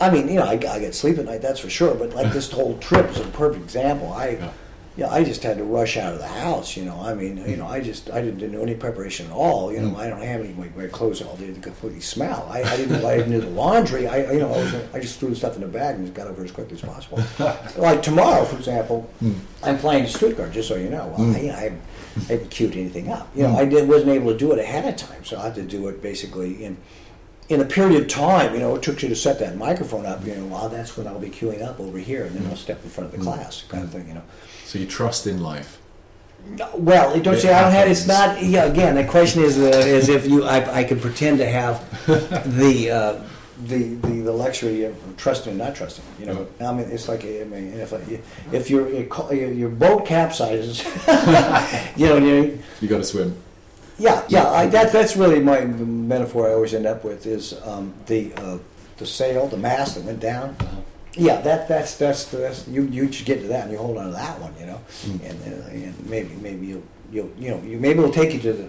I mean, you know, I, I get sleep at night, that's for sure. But like this whole trip is a perfect example. I, Yeah. Yeah, I just had to rush out of the house. You know, I mean, you know, I just I didn't do any preparation at all. You know, mm. I don't have any my, my clothes all day to completely smell. I, I didn't I didn't do the laundry. I you know I, was, I just threw the stuff in the bag and just got over as quickly as possible. <laughs> like tomorrow, for example, mm. I'm flying to Stuttgart. Just so you know, well, I, mm. I, I haven't queued anything up. You know, I did, wasn't able to do it ahead of time, so I had to do it basically in in a period of time, you know, it took you to set that microphone up, you know, well, that's when I'll be queuing up over here, and then I'll step in front of the class, kind of thing, you know. So you trust in life. Well, it don't say I don't have. It's not. Yeah, again, the question is, uh, is if you, I, I could pretend to have <laughs> the, uh, the, the, the luxury of trusting and not trusting. You know, I mean, it's like I mean, if if your your your boat capsizes, <laughs> you know, you You got to swim. Yeah, yeah. I, that that's really my metaphor. I always end up with is um, the uh, the sail, the mast that went down. Yeah, that that's that's that's you you should get to that and you hold on to that one, you know, and, uh, and maybe maybe you'll you'll you know you maybe it'll take you to the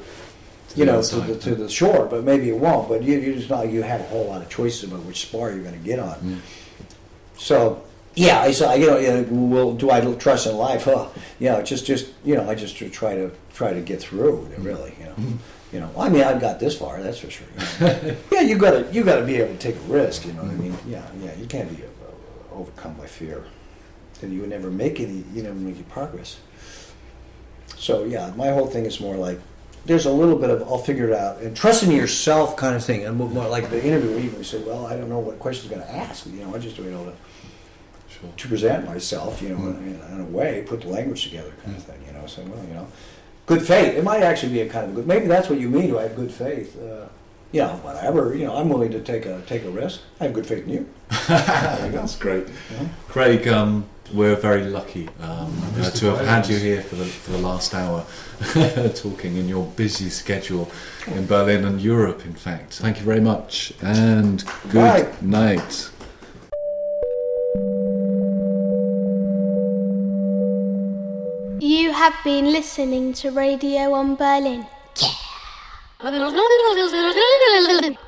you know, to the, to the shore, but maybe it won't. But you, you just not you have a whole lot of choices about which spar you're going to get on. Mm. So yeah, I saw you know, yeah, well, do I trust in life? Huh? Yeah, just just you know, I just try to try to get through. Really, you know. You know, I mean, I've got this far, that's for sure. you know. yeah, you gotta you gotta be able to take a risk. You know what I mean? Yeah, yeah, you can't be uh, overcome by fear. Then you would never make any, you never make any progress. So yeah, my whole thing is more like there's a little bit of I'll figure it out and trusting yourself kind of thing. And more like the interview even said, well, I don't know what question's to ask. You know, I just you know to, present myself, you know, in, in a way, put the language together, kind of thing. You know, so well, you know, good faith. It might actually be a kind of good. Maybe that's what you mean. Do I have good faith? Uh, you know, whatever. You know, I'm willing to take a take a risk. I have good faith in you. <laughs> That's great. Yeah. Craig, um, we're very lucky um, uh, to have had you here for the, for the last hour <laughs> talking in your busy schedule in Berlin and Europe, in fact. Thank you very much and good Bye. night. You have been listening to Radio on Berlin. Yeah. <laughs>